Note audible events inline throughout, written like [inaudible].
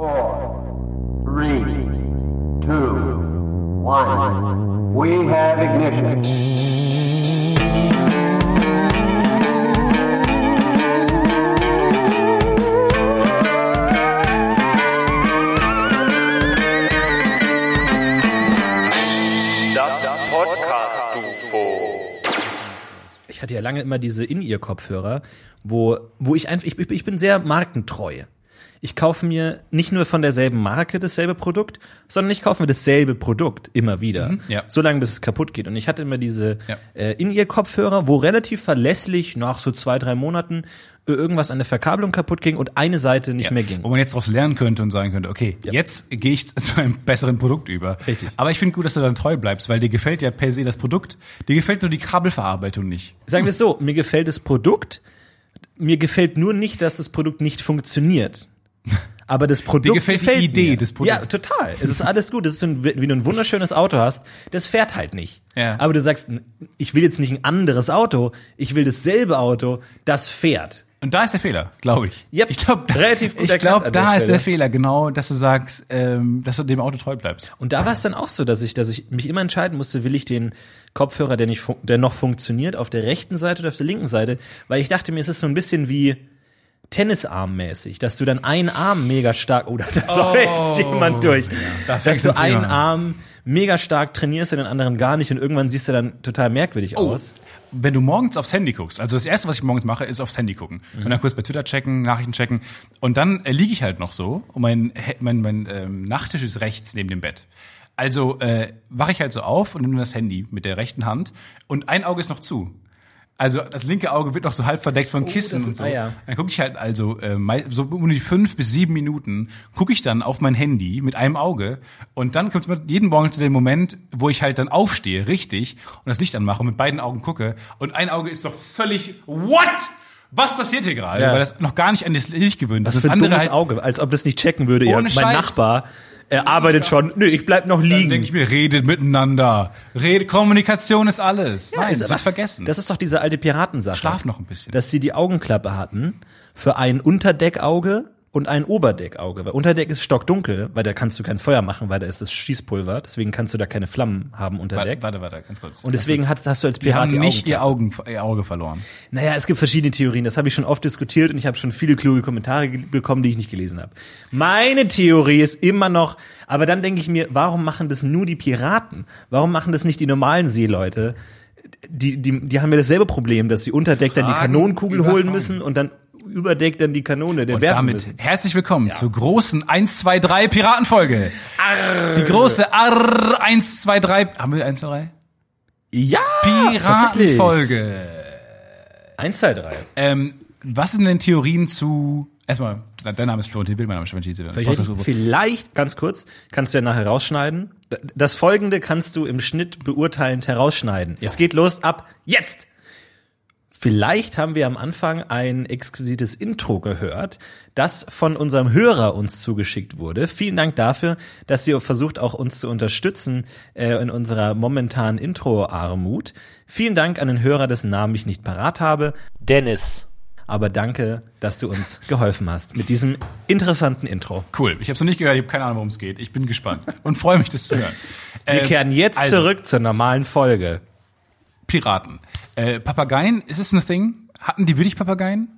Four, three, two, one. We have ignition. Ich hatte ja lange immer diese In-Ear-Kopfhörer, wo, wo ich einfach, ich, ich bin sehr markentreu. Ich kaufe mir nicht nur von derselben Marke dasselbe Produkt, sondern ich kaufe mir dasselbe Produkt immer wieder. ja. So lange, bis es kaputt geht. Und ich hatte immer diese Ja. äh, In-Ear-Kopfhörer, wo relativ verlässlich nach so zwei, drei Monaten äh, irgendwas an der Verkabelung kaputt ging und eine Seite nicht mehr ging. Wo man jetzt daraus lernen könnte und sagen könnte, okay, jetzt gehe ich [laughs] zu einem besseren Produkt über. Richtig. Aber ich finde gut, dass du dann treu bleibst, weil dir gefällt ja per se das Produkt, dir gefällt nur die Kabelverarbeitung nicht. Sagen wir es so, mir gefällt das Produkt, mir gefällt nur nicht, dass das Produkt nicht funktioniert. Aber das Produkt gefällt die Idee mir. des Produkts. Ja, total. Es ist alles gut. Es ist so ein, wie du ein wunderschönes Auto hast, das fährt halt nicht. Ja. Aber du sagst, ich will jetzt nicht ein anderes Auto, ich will dasselbe Auto, das fährt. Und da ist der Fehler, glaube ich. Yep. ich glaube, Relativ gut ich glaube, da der ist der. Fehler, genau, dass du sagst, ähm, dass du dem Auto treu bleibst. Und da war es dann auch so, dass ich, dass ich mich immer entscheiden musste, will ich den Kopfhörer, der nicht, der noch funktioniert, auf der rechten Seite oder auf der linken Seite, weil ich dachte mir, es ist so ein bisschen wie Tennisarmmäßig, dass du dann einen Arm mega stark, oder [laughs] da soll jetzt jemand durch, da dass du einen an. Arm mega stark trainierst und den anderen gar nicht und irgendwann siehst du dann total merkwürdig Oh. aus. Wenn du morgens aufs Handy guckst, also das erste, was ich morgens mache, ist aufs Handy gucken. Und dann kurz bei Twitter checken, Nachrichten checken. Und dann äh, liege ich halt noch so und mein, mein, mein ähm, Nachttisch ist rechts neben dem Bett. Also äh, wache ich halt so auf und nehme das Handy mit der rechten Hand und ein Auge ist noch zu. Also das linke Auge wird noch so halb verdeckt von Kissen das- und so. ja. Dann gucke ich halt also äh, so um die fünf bis sieben Minuten gucke ich dann auf mein Handy mit einem Auge und dann kommt es jeden Morgen zu dem Moment, wo ich halt dann aufstehe, richtig und das Licht anmache und mit beiden Augen gucke und ein Auge ist doch völlig what? Was passiert hier gerade? Ja. Weil das noch gar nicht an das Licht gewöhnt ist. Das, Das, für ein andere dummes halt, Auge, als ob das nicht checken würde. Ja, Ohne mein Scheiß. Nachbar, er arbeitet schon. Nö, ich bleib noch dann liegen. denke ich mir, redet miteinander. Rede, Kommunikation ist alles. Nein, ist das wird vergessen. Das ist doch diese alte Piratensache. Schlaf noch ein bisschen. Dass sie die Augenklappe hatten für ein Unterdeckauge und ein Oberdeckauge. Weil Unterdeck ist stockdunkel, weil da kannst du kein Feuer machen, weil da ist das Schießpulver. Deswegen kannst du da keine Flammen haben unter Deck. Warte, warte, warte, ganz kurz. Und deswegen hast, hast du als die Pirat haben die nicht Augen ihr, Augen, ihr Auge verloren. naja, es gibt verschiedene Theorien. Das habe ich schon oft diskutiert und ich habe schon viele kluge Kommentare bekommen, die ich nicht gelesen habe. Meine Theorie ist immer noch, aber dann denke ich mir, warum machen das nur die Piraten? Warum machen das nicht die normalen Seeleute? Die, die, die haben ja dasselbe Problem, dass sie unter Deck dann die Kanonenkugel holen müssen und dann über Deck dann die Kanone der Und damit müssen. herzlich willkommen zur großen 1, 2, 3 Piratenfolge. Die große Arr 1, 2, 3. Haben wir 1, 2, 3? Ja! Piratenfolge. Eins, zwei, drei. Ähm, was sind denn Theorien zu. Erstmal, dein Name ist Florentin Will, mein Name ist Stefan. Vielleicht, vielleicht, ganz kurz, kannst du ja nachher rausschneiden. Das folgende kannst du im Schnitt beurteilend herausschneiden. Es geht los ab jetzt! Vielleicht haben wir am Anfang ein exquisites Intro gehört, das von unserem Hörer uns zugeschickt wurde. Vielen Dank dafür, dass ihr versucht, auch uns zu unterstützen äh, in unserer momentanen Intro-Armut. Vielen Dank an den Hörer, dessen Namen ich nicht parat habe. Dennis. Aber danke, dass du uns [laughs] geholfen hast mit diesem interessanten Intro. Cool. Ich habe es noch nicht gehört, ich habe keine Ahnung, worum es geht. Ich bin gespannt und freue mich, das zu hören. Wir Ähm, kehren jetzt also, zurück zur normalen Folge. Piraten. Äh, Papageien, ist es ein Thing? Hatten die wirklich Papageien?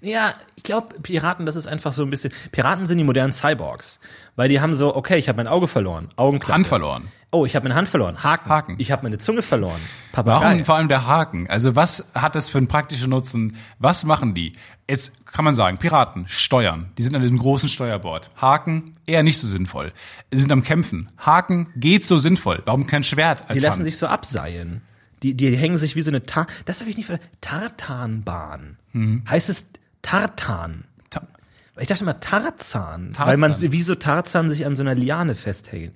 Ja, ich glaube, Piraten, das ist einfach so ein bisschen. Piraten sind die modernen Cyborgs. Weil die haben so, okay, ich habe mein Auge verloren, Augenklappe. Hand verloren. Oh, ich habe meine Hand verloren, Haken. Haken. Ich habe meine Zunge verloren, Papagei. Warum vor allem der Haken? Also was hat das für einen praktischen Nutzen? Was machen die? Jetzt kann man sagen, Piraten steuern. Die sind an diesem großen Steuerbord. Haken eher nicht so sinnvoll. Sie sind am Kämpfen. Haken geht so sinnvoll. Warum kein Schwert als Die lassen Hand? sich so abseilen. Die, die hängen sich wie so eine Tar Das habe ich nicht ver Tartanbahn. Hm. Heißt es Tartan? Ta- Ich dachte immer Tarzan, Tarzan. weil man wie so Tarzan sich an so einer Liane festhängt.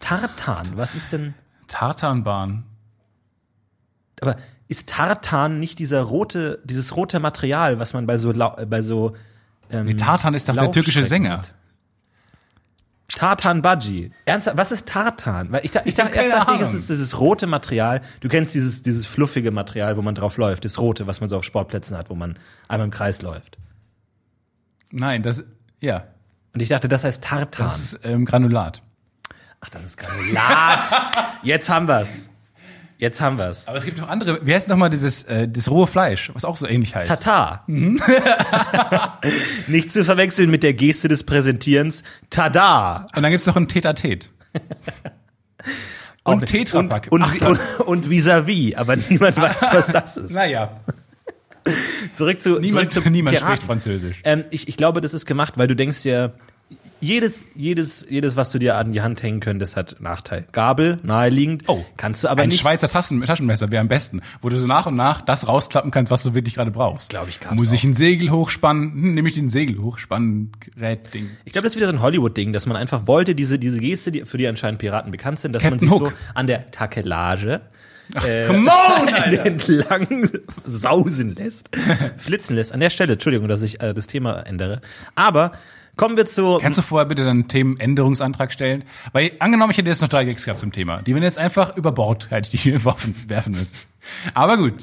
Tartan, was ist denn? Tartanbahn. Aber ist Tartan nicht dieser rote, dieses rote Material, was man bei so bei so ähm, Tartan ist doch der türkische Sänger. hat? Tartan Baji. Ernsthaft, was ist Tartan? Weil ich, da- ich dachte erst dachte ich, es ist dieses rote Material. Du kennst dieses dieses fluffige Material, wo man drauf läuft, das rote, was man so auf Sportplätzen hat, wo man einmal im Kreis läuft. Nein, das, ja, Und ich dachte, das heißt Tartan. das ist ähm, Granulat. Ach, das ist Granulat. [laughs] Jetzt haben wir's. Jetzt haben wir's. Aber es gibt noch andere, wie heißt nochmal dieses, äh, das rohe Fleisch, was auch so ähnlich heißt? Tata. Mhm. [laughs] Nicht zu verwechseln mit der Geste des Präsentierens. Tada. Und dann gibt's noch ein Tetatet. Und Tetrapack. Und, und, und, und vis-à-vis, aber niemand weiß, was das ist. naja, Zurück zu niemand, zurück zu niemand spricht Französisch. Ähm, ich, ich glaube, das ist gemacht, weil du denkst dir, jedes, jedes, jedes, was du dir an die Hand hängen könntest, hat Nachteil. Gabel, naheliegend. Oh, kannst du aber ein nicht. Schweizer Taschen, Taschenmesser wäre am besten, wo du so nach und nach das rausklappen kannst, was du wirklich gerade brauchst. Glaub ich, gab's Muss ich auch. ein Segel hochspannen? Hm, nehme ich den Segel hochspannen Gerät-Ding. Ich glaube, das ist wieder so ein Hollywood-Ding, dass man einfach wollte, diese, diese Geste, die, für die anscheinend Piraten bekannt sind, dass man Captain sich Hook. so an der Takelage äh, come on, [laughs] Alter! entlang sausen lässt, flitzen lässt. An der Stelle, Entschuldigung, dass ich äh, das Thema ändere. Aber kommen wir zu Kannst du vorher bitte deinen Themenänderungsantrag stellen? Weil angenommen, ich hätte jetzt noch drei Gags gehabt zum Thema. Die werden jetzt einfach über Bord, hätte ich die [laughs] werfen, werfen müssen. Aber gut.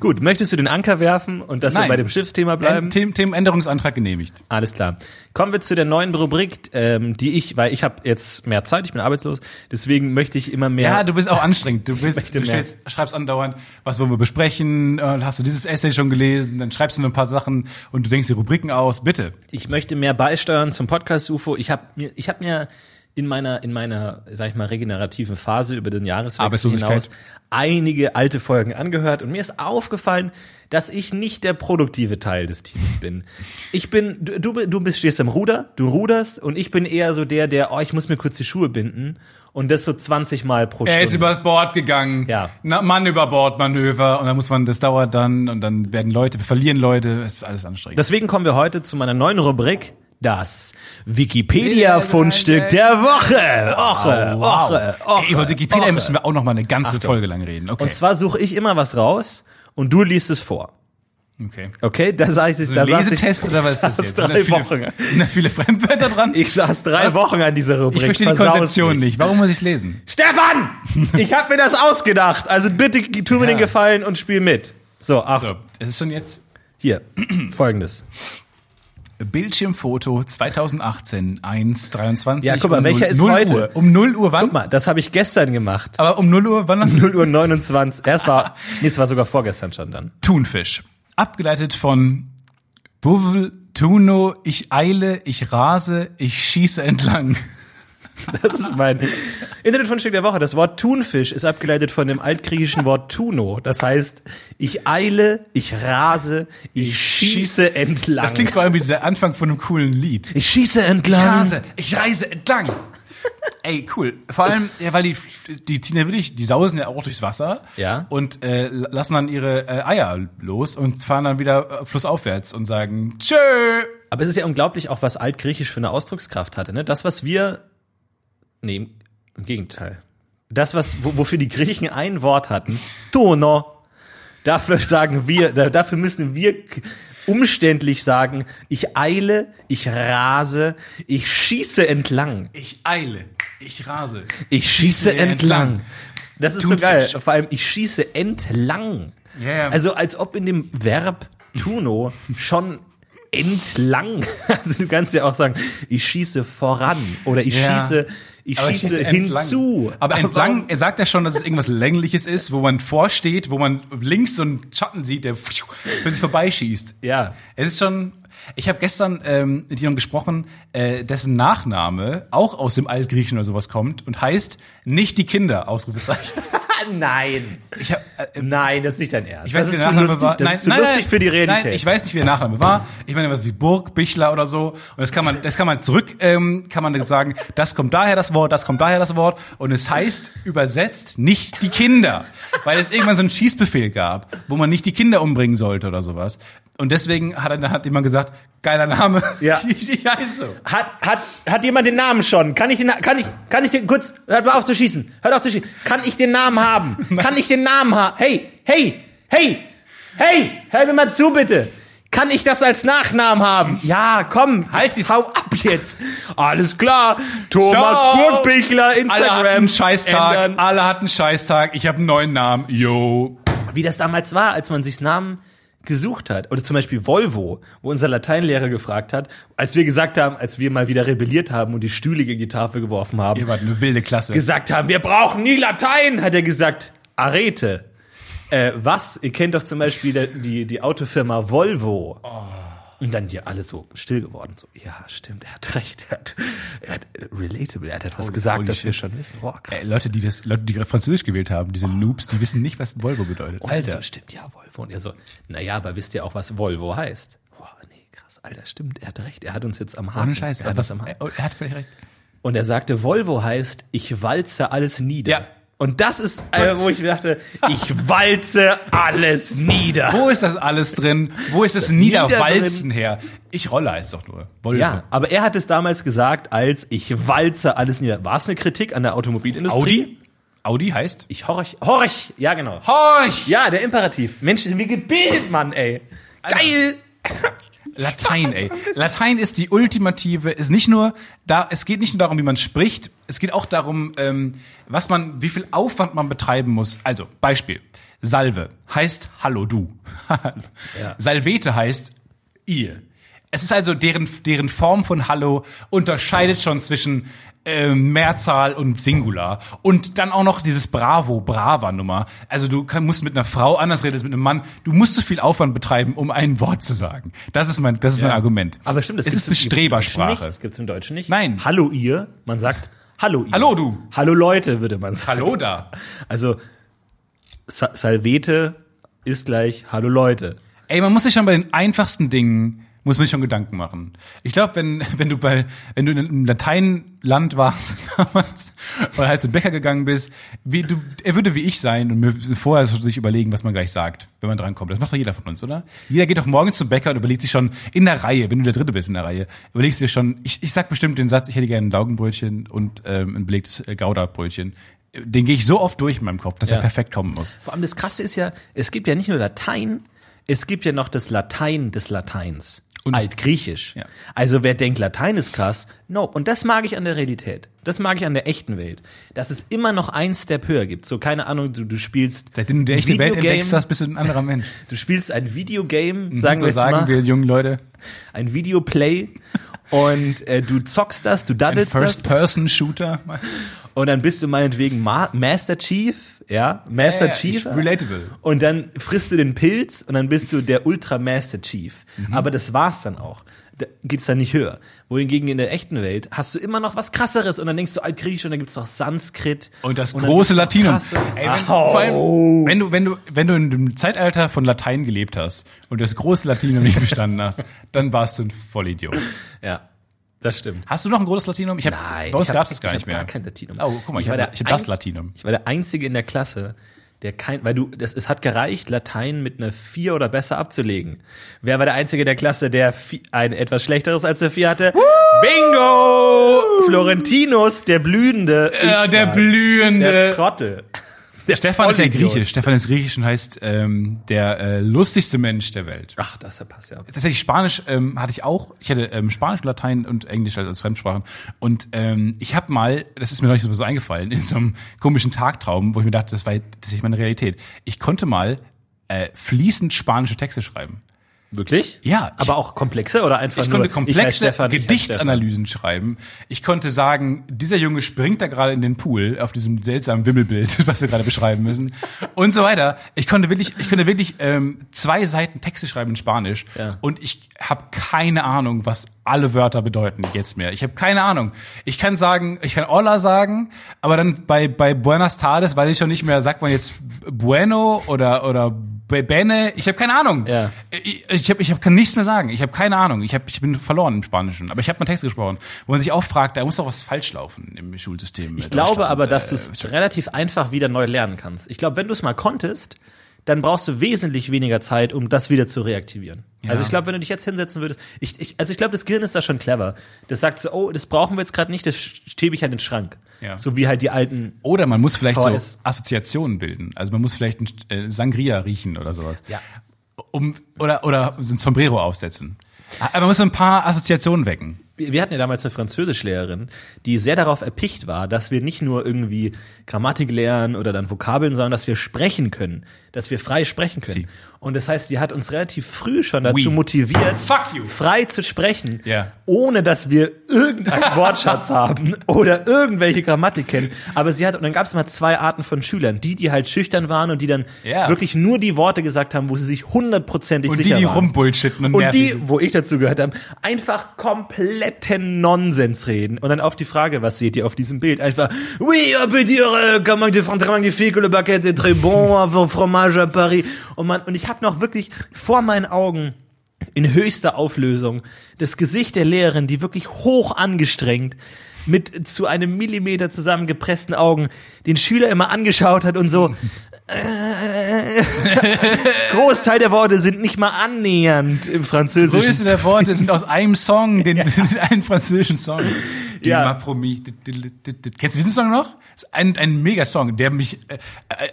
Gut, möchtest du den Anker werfen und dass wir Nein. bei dem Schiffsthema bleiben? Them Themenänderungsantrag genehmigt. Alles klar. Kommen wir zu der neuen Rubrik, ähm, die ich, weil ich habe jetzt mehr Zeit, ich bin arbeitslos, deswegen möchte ich immer mehr. Ja, du bist auch [laughs] anstrengend. Du bist, du stellst, schreibst andauernd, was wollen wir besprechen? Äh, hast du dieses Essay schon gelesen? Dann schreibst du noch ein paar Sachen und du denkst die Rubriken aus. Bitte. ich möchte mehr beisteuern zum Podcast UFO. Ich habe mir, ich habe mir in meiner, in meiner, sag ich mal, regenerativen Phase über den Jahreswechsel hinaus einige alte Folgen angehört und mir ist aufgefallen, dass ich nicht der produktive Teil des Teams bin. Ich bin, du, du, du bist, stehst am Ruder, du ruderst und ich bin eher so der, der, oh, ich muss mir kurz die Schuhe binden und das so 20 Mal pro Er ist Stunde. übers Bord gegangen. Ja. Na, Mann über Bord Manöver und dann muss man, das dauert dann und dann werden Leute, wir verlieren Leute, es ist alles anstrengend. Deswegen kommen wir heute zu meiner neuen Rubrik, das Wikipedia-Fundstück der Woche. Woche, Woche, Woche. Ey, über Wikipedia Woche. müssen wir auch noch mal eine ganze Achtung. Folge lang reden. Okay. Und zwar suche ich immer was raus und du liest es vor. okay. Okay, da sage ich, So da saß Lesetest ich, oder was [laughs] ist das saß jetzt? Sind da Drei viele, Wochen. sind da viele Fremdwörter dran? Ich saß drei Was? Wochen an dieser Rubrik. Ich verstehe die Konzeption mich. nicht. Warum muss ich lesen? Stefan, [laughs] ich habe mir das ausgedacht. Also bitte tu mir Ja. den Gefallen und spiel mit. So, ach, So, es ist schon jetzt. hier, [clears throat] folgendes. Bildschirmfoto 2018, 1.23 Ja, guck mal, um welcher 0, ist 0 heute? Uhr. Um 0 Uhr wann? Guck mal, das habe ich gestern gemacht. Aber um 0 Uhr, wann hast du 0 Uhr 29. Ja, es war, [laughs] nee, es war sogar vorgestern schon dann. Thunfisch. Abgeleitet von Buvel, Tuno, ich eile, ich rase, ich schieße entlang. [laughs] Das ist mein Internetfundstück der Woche. Das Wort Thunfisch ist abgeleitet von dem altgriechischen Wort Tuno. Das heißt, ich eile, ich rase, ich schieße entlang. Das klingt vor allem wie so der Anfang von einem coolen Lied. ich schieße Ich entlang. rase, ich reise entlang. Ey, cool. Vor allem, ja, weil die, die ziehen ja wirklich, die sausen ja auch durchs Wasser. Ja. Und äh, lassen dann ihre äh, Eier los und fahren dann wieder äh, flussaufwärts und sagen Tschö. Aber es ist ja unglaublich auch, was Altgriechisch für eine Ausdruckskraft hatte. Ne? Das, was wir, nee, im- Gegenteil. Das, was, wo, wofür die Griechen ein Wort hatten, Tono. Dafür sagen wir, da, dafür müssen wir umständlich sagen, ich eile, ich rase, ich schieße entlang. Ich eile, ich rase. Ich schieße entlang. Das ist so geil. Vor allem, ich schieße entlang. Ja. Also als ob in dem Verb tuno schon entlang. [laughs] Also du kannst ja auch sagen, ich schieße voran oder ich Ja. schieße, ich Aber schieße hinzu. Aber entlang, er sagt ja schon, dass es irgendwas Längliches ist, wo man vorsteht, wo man links so einen Schatten sieht, der plötzlich vorbeischießt. Ja. Es ist schon. Ich habe gestern ähm, mit jemandem gesprochen, äh, dessen Nachname auch aus dem Altgriechen oder sowas kommt und heißt nicht die Kinder. Ausrufezeichen. [laughs] Nein. Ich hab, äh, Nein, das ist nicht dein Ernst. ich weiß das nicht, ist der lustig. Nachname war. Das ist zu lustig für die Realität. Nein, ich weiß nicht, wie der Nachname war. Ich meine, was wie Burg, Bichler oder so. Und das kann man, das kann man zurück, ähm, kann man sagen, das kommt daher das Wort, das kommt daher das Wort. Und es heißt übersetzt nicht die Kinder. Weil es irgendwann so einen Schießbefehl gab, wo man nicht die Kinder umbringen sollte oder sowas. Und deswegen hat, er- hat jemand gesagt, geiler Name. Ja. [laughs] Ich, ich heiße so. Hat, hat, hat jemand den Namen schon? Kann ich den, kann ich, kann ich den, kurz, hört mal auf zu schießen. Hört auf zu schießen. Kann ich den Namen haben? [laughs] Kann ich den Namen haben? Hey, hey, hey, hey, hör mir mal zu bitte. Kann ich das als Nachnamen haben? Ja, komm, halt, jetzt hau ab jetzt. Alles klar. Thomas Ciao. Burgbichler, Alle hatten Instagram. Scheißtag. ändern. Alle hatten einen Scheißtag. Ich habe einen neuen Namen. Yo. Wie das damals war, als man sich Namen gesucht hat. Oder zum Beispiel Volvo, wo unser Lateinlehrer gefragt hat, als wir gesagt haben, als wir mal wieder rebelliert haben und die Stühle gegen die Tafel geworfen haben, Ihr wart eine wilde Klasse. gesagt haben, wir brauchen nie Latein, hat er gesagt, Arete. Äh, was? Ihr kennt doch zum Beispiel die, die, die Autofirma Volvo. Und dann hier alle so still geworden. So, ja, stimmt, er hat recht. Er hat, er hat äh, relatable, er hat etwas gesagt, holy das wir schon wissen. Boah, krass. Ey, Leute, die das, Leute, die gerade Französisch gewählt haben, diese Noobs, die wissen nicht, was Volvo bedeutet. Alter, stimmt, ja, Volvo. Und er so, naja, aber wisst ihr auch, was Volvo heißt? Boah, nee, krass, Alter, stimmt, er hat recht. Er hat uns jetzt am Haken. Ohne Scheiß. Er hat Was, uns am Haken. er, er hat völlig recht. Und er sagte, Volvo heißt, ich walze alles nieder. Ja. Und das ist, äh, wo ich dachte, ich [laughs] walze alles nieder. Wo ist das alles drin? Wo ist das, Niederwalzen her? Ich rolle heißt doch nur. Volvo. Ja, aber er hat es damals gesagt, als ich walze alles nieder. War es eine Kritik an der Automobilindustrie? Audi? Audi heißt? Ich horch, horch, ja genau. Horch! Ja, der Imperativ. Mensch, sind wir gebildet, Mann, ey. Geil. [laughs] Latein, [laughs] ey. Latein ist die ultimative, ist nicht nur da, es geht nicht nur darum, wie man spricht, es geht auch darum, ähm, was man, wie viel Aufwand man betreiben muss. Also, Beispiel. Salve heißt Hallo du. [laughs] Salvete heißt ihr. Es ist also deren, deren Form von Hallo unterscheidet schon zwischen ähm, Mehrzahl und Singular. Und dann auch noch dieses Bravo, Brava-Nummer. Also du kann, musst mit einer Frau anders reden als mit einem Mann. Du musst so viel Aufwand betreiben, um ein Wort zu sagen. Das ist mein, das ist mein Argument. Aber stimmt, das es ist eine im Deutschen nicht. Strebersprache. Das gibt's im Deutschen nicht. Nein. Hallo ihr. Man sagt Hallo ihr. Hallo, du. Hallo Leute, würde man sagen. Hallo da. Also Sa Salvete ist gleich Hallo Leute. Ey, man muss sich schon bei den einfachsten Dingen muss man schon Gedanken machen. Ich glaube, wenn wenn du bei wenn du in einem Lateinland warst [laughs] damals oder halt zum Bäcker gegangen bist, wie du er würde wie ich sein und mir vorher so sich überlegen, was man gleich sagt, wenn man drankommt. Das macht doch jeder von uns, oder? Jeder geht doch morgen zum Bäcker und überlegt sich schon in der Reihe, wenn du der Dritte bist in der Reihe, überlegst du dir schon. Ich, ich sag bestimmt den Satz, ich hätte gerne ein Laugenbrötchen und ähm, ein belegtes äh, Gouda-Brötchen. Den gehe ich so oft durch in meinem Kopf, dass Ja. er perfekt kommen muss. Vor allem das Krasse ist ja, es gibt ja nicht nur Latein, es gibt ja noch das Latein des Lateins. Und Altgriechisch. Ja. Also wer denkt, Latein ist krass, nope. Und das mag ich an der Realität. Das mag ich an der echten Welt. Dass es immer noch ein Step höher gibt. So, keine Ahnung, du, du spielst Seitdem du die echte Welt entdeckst hast, bist du ein anderer Mensch. [laughs] Du spielst ein Videogame, sagen so wir sagen mal, wir jungen Leute. ein Videoplay und äh, du zockst das, du Ein daddelst das First-Person-Shooter. Und dann bist du meinetwegen Ma Master Chief, ja, Master Ja, ja, Chief. relatable. Und dann frisst du den Pilz und dann bist du der Ultra Master Chief. Mhm. Aber das war's dann auch. Da geht's dann nicht höher. Wohingegen in der echten Welt hast du immer noch was krasseres und dann denkst du Altgriechisch und dann gibt's noch Sanskrit. Und das dann große Latinum. Ey, wenn, Au. vor allem, wenn du, wenn du, wenn du in dem Zeitalter von Latein gelebt hast und das große Latinum nicht [laughs] bestanden hast, dann warst du ein Vollidiot. Ja, das stimmt. Hast du noch ein großes Latinum? Ich hab, Nein, bei uns ich gab's das gar ich nicht mehr. gar kein Latinum. Oh, guck mal, ich, Ich war hab, ich das Latinum. Ich war der Einzige in der Klasse, der kein, weil du, das, es hat gereicht, Latein mit einer 4 oder besser abzulegen. Wer war der Einzige in der Klasse, der vi- ein etwas schlechteres als eine 4 hatte? Bingo! Florentinus, der Blühende. Ja, Ich der blühende. Der Trottel. Der Stefan ist ja griechisch. Stefan ist griechisch und heißt ähm, der äh, lustigste Mensch der Welt. Ach, das passt ja. Tatsächlich Spanisch ähm, hatte ich auch. Ich hatte ähm, Spanisch, Latein und Englisch als, als Fremdsprachen. Und ähm, ich habe mal, das ist mir neulich so eingefallen, in so einem komischen Tagtraum, wo ich mir dachte, das war das ist nicht meine Realität. Ich konnte mal äh, fließend spanische Texte schreiben. Wirklich? Ja, ich- Aber auch komplexe oder einfach Ich nur, konnte ich komplexe Stefan, ich heiß Gedichtsanalysen schreiben. Ich konnte sagen, dieser Junge springt da gerade in den Pool auf diesem seltsamen Wimmelbild, [laughs] was wir gerade beschreiben müssen und so weiter. Ich konnte wirklich, ich konnte wirklich ähm, zwei Seiten Texte schreiben in Spanisch Ja. und ich habe keine Ahnung, was alle Wörter bedeuten jetzt mehr. Ich habe keine Ahnung. Ich kann sagen, ich kann Hola sagen, aber dann bei bei Buenas tardes weiß ich schon nicht mehr, sagt man jetzt Bueno oder oder Be- Bene? Ich habe keine Ahnung. Ja. Ich, ich, hab, ich hab, kann nichts mehr sagen. Ich habe keine Ahnung. Ich, hab, ich bin verloren im Spanischen. Aber ich habe mal Text gesprochen, wo man sich auch fragt, da muss doch was falsch laufen im Schulsystem. Ich glaube aber, dass du es relativ einfach wieder neu lernen kannst. Ich glaube, wenn du es mal konntest, dann brauchst du wesentlich weniger Zeit, um das wieder zu reaktivieren. Also ich glaube, wenn du dich jetzt hinsetzen würdest, ich, ich, also ich glaube, das Gehirn ist da schon clever. Das sagt so, oh, das brauchen wir jetzt gerade nicht, das stebe ich halt in den Schrank. Ja. So wie halt die alten. Oder man muss vielleicht so VS. Assoziationen bilden. Also man muss vielleicht ein äh, Sangria riechen oder sowas. Ja. Um, oder, oder so ein Sombrero aufsetzen. Aber man muss so ein paar Assoziationen wecken. Wir hatten ja damals eine Französischlehrerin, die sehr darauf erpicht war, dass wir nicht nur irgendwie Grammatik lernen oder dann Vokabeln, sondern dass wir sprechen können, dass wir frei sprechen können. Sie. Und das heißt, die hat uns relativ früh schon dazu Oui. motiviert, Fuck you. frei zu sprechen, Ja. ohne dass wir irgendeinen Wortschatz [laughs] haben oder irgendwelche Grammatik kennen. Aber sie hat, und dann gab es mal zwei Arten von Schülern, die, die halt schüchtern waren und die dann Ja. wirklich nur die Worte gesagt haben, wo sie sich hundertprozentig Und die, sicher die waren. rumbullshitten und, Und die, wo ich dazu gehört habe, einfach kompletten Nonsens reden. Und dann auf die Frage, was seht ihr auf diesem Bild? Einfach, oui, on peut dire, euh, comment de très magnifique, le baguette est très bon, [laughs] avoir fromage à Paris. Und man, und ich habe noch wirklich vor meinen Augen in höchster Auflösung das Gesicht der Lehrerin, die wirklich hoch angestrengt mit zu einem Millimeter zusammengepressten Augen den Schüler immer angeschaut hat und so, Großteil der Worte sind nicht mal annähernd im Französischen. Größte der Worte sind aus einem Song, den, [laughs] [laughs] einen französischen Song. Die Ja. promis. Kennst du diesen Song noch? Das ist ein, ein Megasong, der mich äh,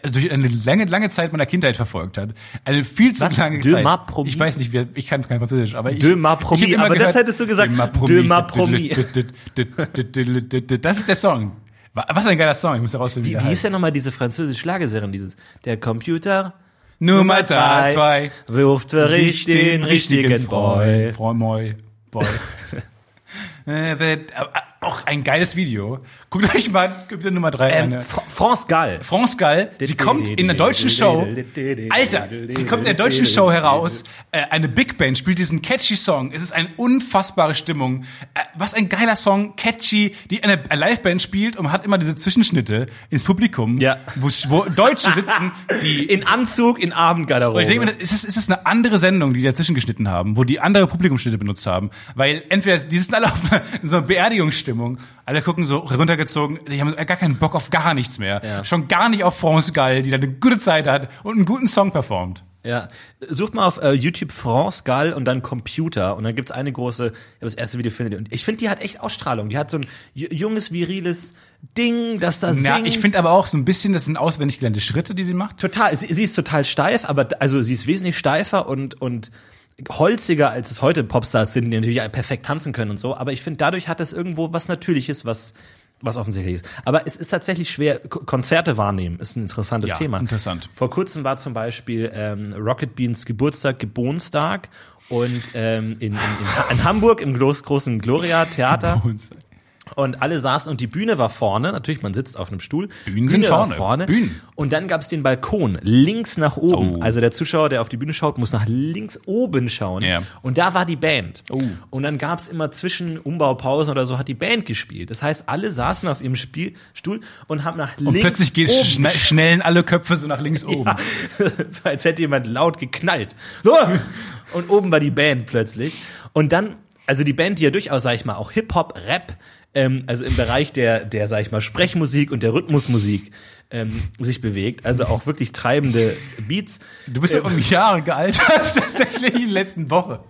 äh, durch eine lange, lange Zeit meiner Kindheit verfolgt hat. Eine viel zu Was? lange De Zeit. ma promis? Ich weiß nicht, wer, ich kann kein Französisch, aber ich. De ma ich aber das gehört, hättest du gesagt, De ma de. Das ist der Song. Was ein geiler Song, ich muss herausfinden, Wie, wie ist denn nochmal diese französische Schlagerserie, dieses, der Computer Nummer drei, zwei. wirft für ich den richtigen Freu. Freu, moi, boy. [laughs] Auch ein geiles Video. Guckt euch mal bitte Nummer drei Ähm, an. Fra- France Gall. France Gall, sie kommt in der deutschen Show, Alter, sie kommt in der deutschen Show heraus, äh, eine Big Band spielt diesen catchy Song, es ist eine unfassbare Stimmung, äh, was ein geiler Song, catchy, die eine Liveband spielt und hat immer diese Zwischenschnitte ins Publikum, Ja. wo, wo Deutsche sitzen, die [laughs] In Anzug, in und Abendgarderobe. ich denke mir, ist es, ist es eine andere Sendung, die dazwischen geschnitten haben, wo die andere Publikumsschnitte benutzt haben? Weil entweder, die sind alle auf [laughs] so einer Beerdigungsstimmung, alle gucken so runtergezogen, die haben gar keinen Bock auf gar nichts mehr. Ja. Schon gar nicht auf France Gall, die da eine gute Zeit hat und einen guten Song performt. Ja, sucht mal auf äh, YouTube France Gall und dann Computer und dann gibt's eine große, ich habe das erste Video findet und ich finde, die hat echt Ausstrahlung. Die hat so ein ju- junges viriles Ding, das da Ja, singt. ich finde aber auch so ein bisschen, das sind auswendig gelernte Schritte, die sie macht. total, sie, sie ist total steif, aber also sie ist wesentlich steifer und und holziger, als es heute Popstars sind, die natürlich perfekt tanzen können und so. Aber ich finde, dadurch hat es irgendwo was Natürliches, was was offensichtlich ist. Aber es ist tatsächlich schwer, Ko- Konzerte wahrnehmen, ist ein interessantes Ja, Thema. interessant. Vor kurzem war zum Beispiel ähm, Rocket Beans Geburtstag, Geburtstag und ähm, in, in, in, in Hamburg im groß, großen Gloria Theater. Und alle saßen und die Bühne war vorne. Natürlich, man sitzt auf einem Stuhl. Bühnen sind war vorne. vorne. Bühnen. Und dann gab es den Balkon links nach oben. Oh. Also der Zuschauer, der auf die Bühne schaut, muss nach links oben schauen. Ja. Und da war die Band. Oh. Und dann gab es immer zwischen Umbaupausen oder so hat die Band gespielt. Das heißt, alle saßen auf ihrem Spielstuhl und haben nach Und links plötzlich geht oben schne schnellen alle Köpfe so nach links [laughs] oben. ja, [laughs] so als hätte jemand laut geknallt. So. Und oben war die Band plötzlich. Und dann, also die Band, die ja durchaus, sag ich mal, auch Hip-Hop, Rap, ähm, also im Bereich der, der, sag ich mal, Sprechmusik und der Rhythmusmusik ähm, sich bewegt, also auch wirklich treibende Beats Du bist ja um Jahre gealtert, [laughs] tatsächlich in der letzten Woche.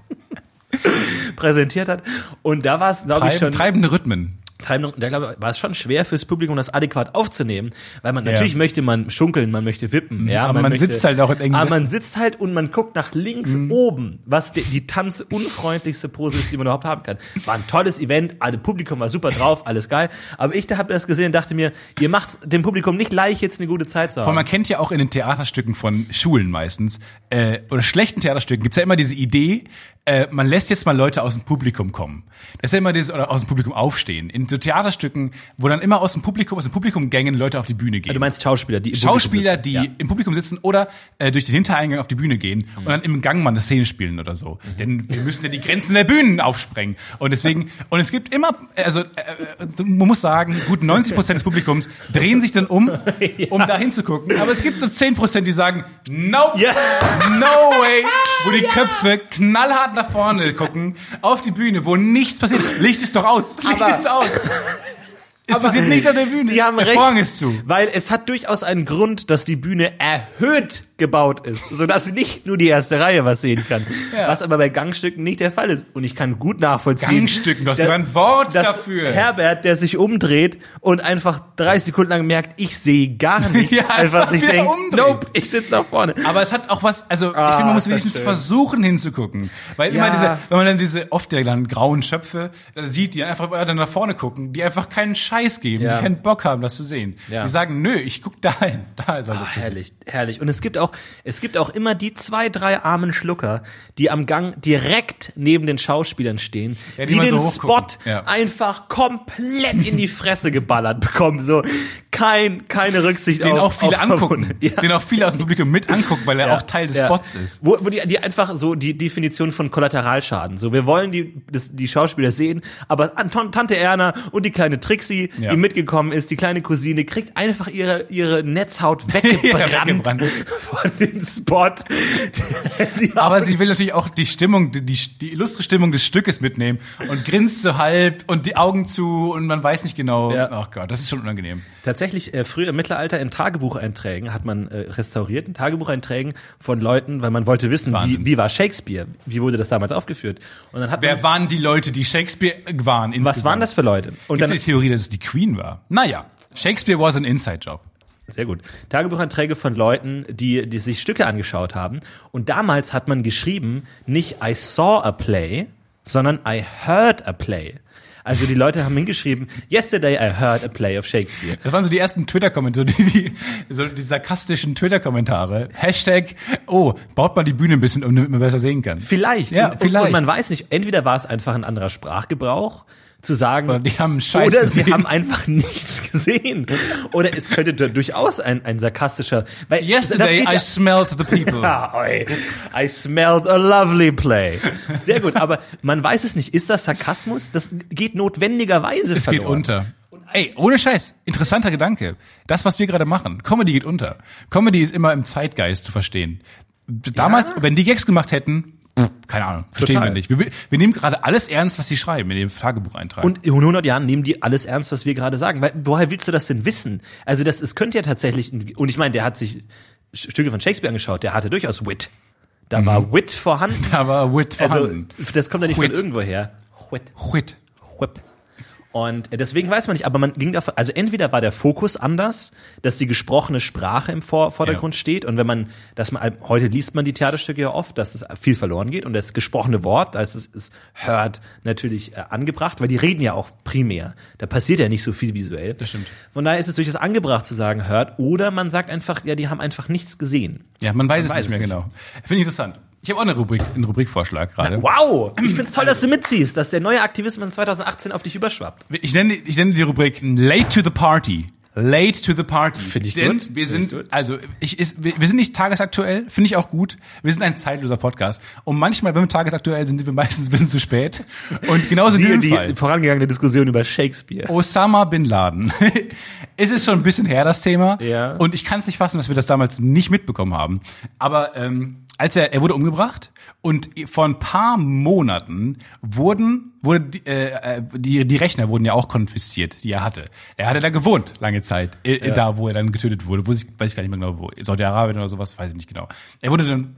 präsentiert hat. Und da war es, glaube ich, schon treibende Rhythmen. Da glaube ich, war es schon schwer fürs Publikum, das adäquat aufzunehmen, weil man Ja. Mhm. natürlich möchte man schunkeln, man möchte wippen, ja, aber man möchte, sitzt halt auch in engen Aber man sitzt halt und man guckt nach links Mhm. oben, was die, die tanzunfreundlichste Pose ist, die man überhaupt haben kann. War ein tolles Event, alle Publikum war super drauf, alles geil, aber ich habe das gesehen und dachte mir, ihr macht dem Publikum nicht leicht jetzt eine gute Zeit zu haben. man kennt ja auch in den Theaterstücken von Schulen meistens, äh, oder schlechten Theaterstücken, gibt's ja immer diese Idee, äh, man lässt jetzt mal Leute aus dem Publikum kommen. Das ist ja immer dieses, oder aus dem Publikum aufstehen. In so Theaterstücken, wo dann immer aus dem Publikum, aus dem Publikumgängen Leute auf die Bühne gehen. Du meinst Schauspieler, die im Schauspieler, Publikum die sitzen. Ja. im Publikum sitzen oder äh, durch den Hintereingang auf die Bühne gehen und dann im Gang mal eine Szene spielen oder so. Mhm. Denn wir müssen ja die Grenzen der Bühnen aufsprengen. Und deswegen, und es gibt immer, also äh, äh, man muss sagen, gut 90 Prozent des Publikums drehen sich dann um, [laughs] um da hinzugucken. Aber es gibt so 10 Prozent, die sagen, nope, Ja. no way, wo die Köpfe knallhart nach vorne gucken, auf die Bühne, wo nichts passiert. Licht ist doch aus, Licht Aber- ist aus. Es passiert nichts an der Bühne. Die haben der recht, Vorhang ist zu. weil es hat durchaus einen Grund, dass die Bühne erhöht gebaut ist, sodass nicht nur die erste Reihe was sehen kann. Ja. Was aber bei Gangstücken nicht der Fall ist. Und ich kann gut nachvollziehen. Gangstücken, du hast sogar ein Wort dafür. Herbert, der sich umdreht und einfach 30 Sekunden lang merkt, ich sehe gar [laughs] nichts. Ja, einfach sich denkt, umdreht. nope, ich sitze da vorne. Aber es hat auch was, also ich Ah, finde, man muss wenigstens versuchen hinzugucken. Weil Ja. immer diese, wenn man dann diese oft ja dann grauen Schöpfe sieht, die einfach dann nach vorne gucken, die einfach keinen Scheiß geben, Ja. die keinen Bock haben, das zu sehen. Ja. Die sagen, nö, ich guck dahin, [laughs] da soll das passieren. herrlich, herrlich. Und es gibt auch, es gibt auch immer die zwei, drei armen Schlucker, die am Gang direkt neben den Schauspielern stehen, Ja, die die, den so Spot einfach komplett in die Fresse geballert bekommen. So kein, keine Rücksicht Den auf auch viele angucken, [laughs] den auch viele aus dem Publikum mit angucken, weil er auch Teil des. Spots ist. Wo, wo die, die einfach so die Definition von Kollateralschaden. So, wir wollen die, das, die Schauspieler sehen, aber Tante Erna und die kleine Trixie, Ja. die mitgekommen ist, die kleine Cousine, kriegt einfach ihre, ihre Netzhaut [laughs] weggebrannt, Ja, weggebrannt. von dem Spot. [laughs] Aber sie will natürlich auch die Stimmung, die, die, illustre Stimmung des Stückes mitnehmen und grinst so halb und die Augen zu und man weiß nicht genau. Ja. Ach Gott, das ist schon unangenehm. Tatsächlich, äh, früher im Mittelalter in Tagebucheinträgen hat man äh, restauriert, in Tagebucheinträgen von Leuten, weil man wollte wissen, wie, Wahnsinn. wie war Shakespeare, wie wurde das damals aufgeführt. Und dann hat Wer man, waren die Leute, die Shakespeare waren? was insgesamt? waren das für Leute? Und Gibt's dann, die Theorie, dass es die Queen war? Naja, Shakespeare was an Inside-Job. Sehr gut. Tagebucheinträge von Leuten, die, die sich Stücke angeschaut haben. Und damals hat man geschrieben, nicht I saw a play, sondern I heard a play. Also die Leute haben hingeschrieben, yesterday I heard a play of Shakespeare. Das waren so die ersten Twitter-Kommentare, die, die, so die sarkastischen Twitter-Kommentare. Hashtag, oh, baut mal die Bühne ein bisschen um, damit man besser sehen kann. Vielleicht. Ja, und, vielleicht. Und man weiß nicht, entweder war es einfach ein anderer Sprachgebrauch, zu sagen, Oder die haben Scheiß oder sie haben einfach [laughs] nichts gesehen. Oder es könnte du- durchaus ein, ein sarkastischer, weil Yesterday geht I ja- smelled the people. [laughs] Ah, oi. I smelled a lovely play. Sehr gut, aber man weiß es nicht. Ist das Sarkasmus? Das geht notwendigerweise Es geht verloren. unter. Ey, ohne Scheiß, interessanter Gedanke. Das, was wir gerade machen, Comedy geht unter. Comedy ist immer im Zeitgeist zu verstehen. Damals, Ja. wenn die Gags gemacht hätten, keine Ahnung, verstehen Total. wir nicht. Wir, wir nehmen gerade alles ernst, was sie schreiben in dem Tagebucheintrag. Und in 100 Jahren nehmen die alles ernst, was wir gerade sagen. Weil, woher willst du das denn wissen? Also das, es könnte ja tatsächlich, und ich meine, der hat sich Stücke von Shakespeare angeschaut, der hatte durchaus Wit. Da war Wit vorhanden. [laughs] da war Wit Also, vorhanden. das kommt ja nicht Wit. von irgendwo her. Wit. Wit. Whip. Und deswegen weiß man nicht, aber man ging davon, also entweder war der Fokus anders, dass die gesprochene Sprache im Vor Vordergrund Ja. steht und wenn man, dass man, heute liest man die Theaterstücke ja oft, dass es viel verloren geht und das gesprochene Wort, ist es ist hört natürlich äh, angebracht, weil die reden ja auch primär. Da passiert ja nicht so viel visuell. Das stimmt. Von daher ist es durchaus angebracht zu sagen hört oder man sagt einfach, ja, die haben einfach nichts gesehen. Ja, man weiß Man es weiß nicht es mehr nicht. genau. Finde ich interessant. Ich habe auch eine Rubrik, einen Rubrikvorschlag gerade. Wow, ich find's toll, dass du mitziehst, dass der neue Aktivismus 2018 auf dich überschwappt. Ich nenne, ich nenne die Rubrik Late to the Party. Late to the Party. Finde ich Denn gut. wir Finde sind, gut. also ich, ist, wir, wir sind nicht tagesaktuell, finde ich auch gut. Wir sind ein zeitloser Podcast. Und manchmal, wenn wir tagesaktuell sind, sind wir meistens ein bisschen zu spät. Und genauso in diesem die Fall. vorangegangene Diskussion über Shakespeare. Osama Bin Laden. [laughs] es ist schon ein bisschen her, das Thema. Ja. Und ich kann es nicht fassen, dass wir das damals nicht mitbekommen haben. Aber ähm, als er, er wurde umgebracht und vor ein paar Monaten wurden, wurde die, äh, äh, die, die Rechner wurden ja auch konfisziert, die er hatte. Er hatte da gewohnt lange Zeit, äh, da wo er dann getötet wurde. Wo ich, weiß ich gar nicht mehr genau wo. Saudi-Arabien oder sowas, weiß ich nicht genau. Er wurde dann,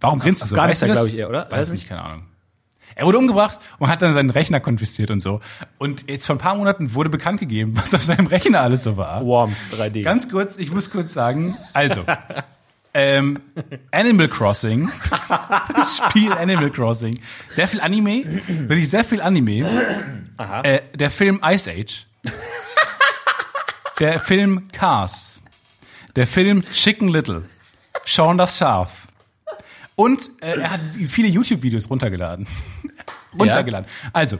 warum grinst du so? Afghanistan, Weißt du das? glaub ich eher, oder? Weiß Weiß nicht, keine Ahnung. Er wurde umgebracht und hat dann seinen Rechner konfisziert und so. Und jetzt vor ein paar Monaten wurde bekannt gegeben, [laughs] was auf seinem Rechner alles so war. Worms 3D. Ganz kurz, ich muss kurz sagen, also, [laughs] ähm, Animal Crossing, das Spiel Animal Crossing, sehr viel Anime, wirklich sehr viel Anime, äh, der Film Ice Age, der Film Cars, der Film Chicken Little, Sean das Schaf. Und äh, er hat viele YouTube-Videos runtergeladen. runtergeladen. Also,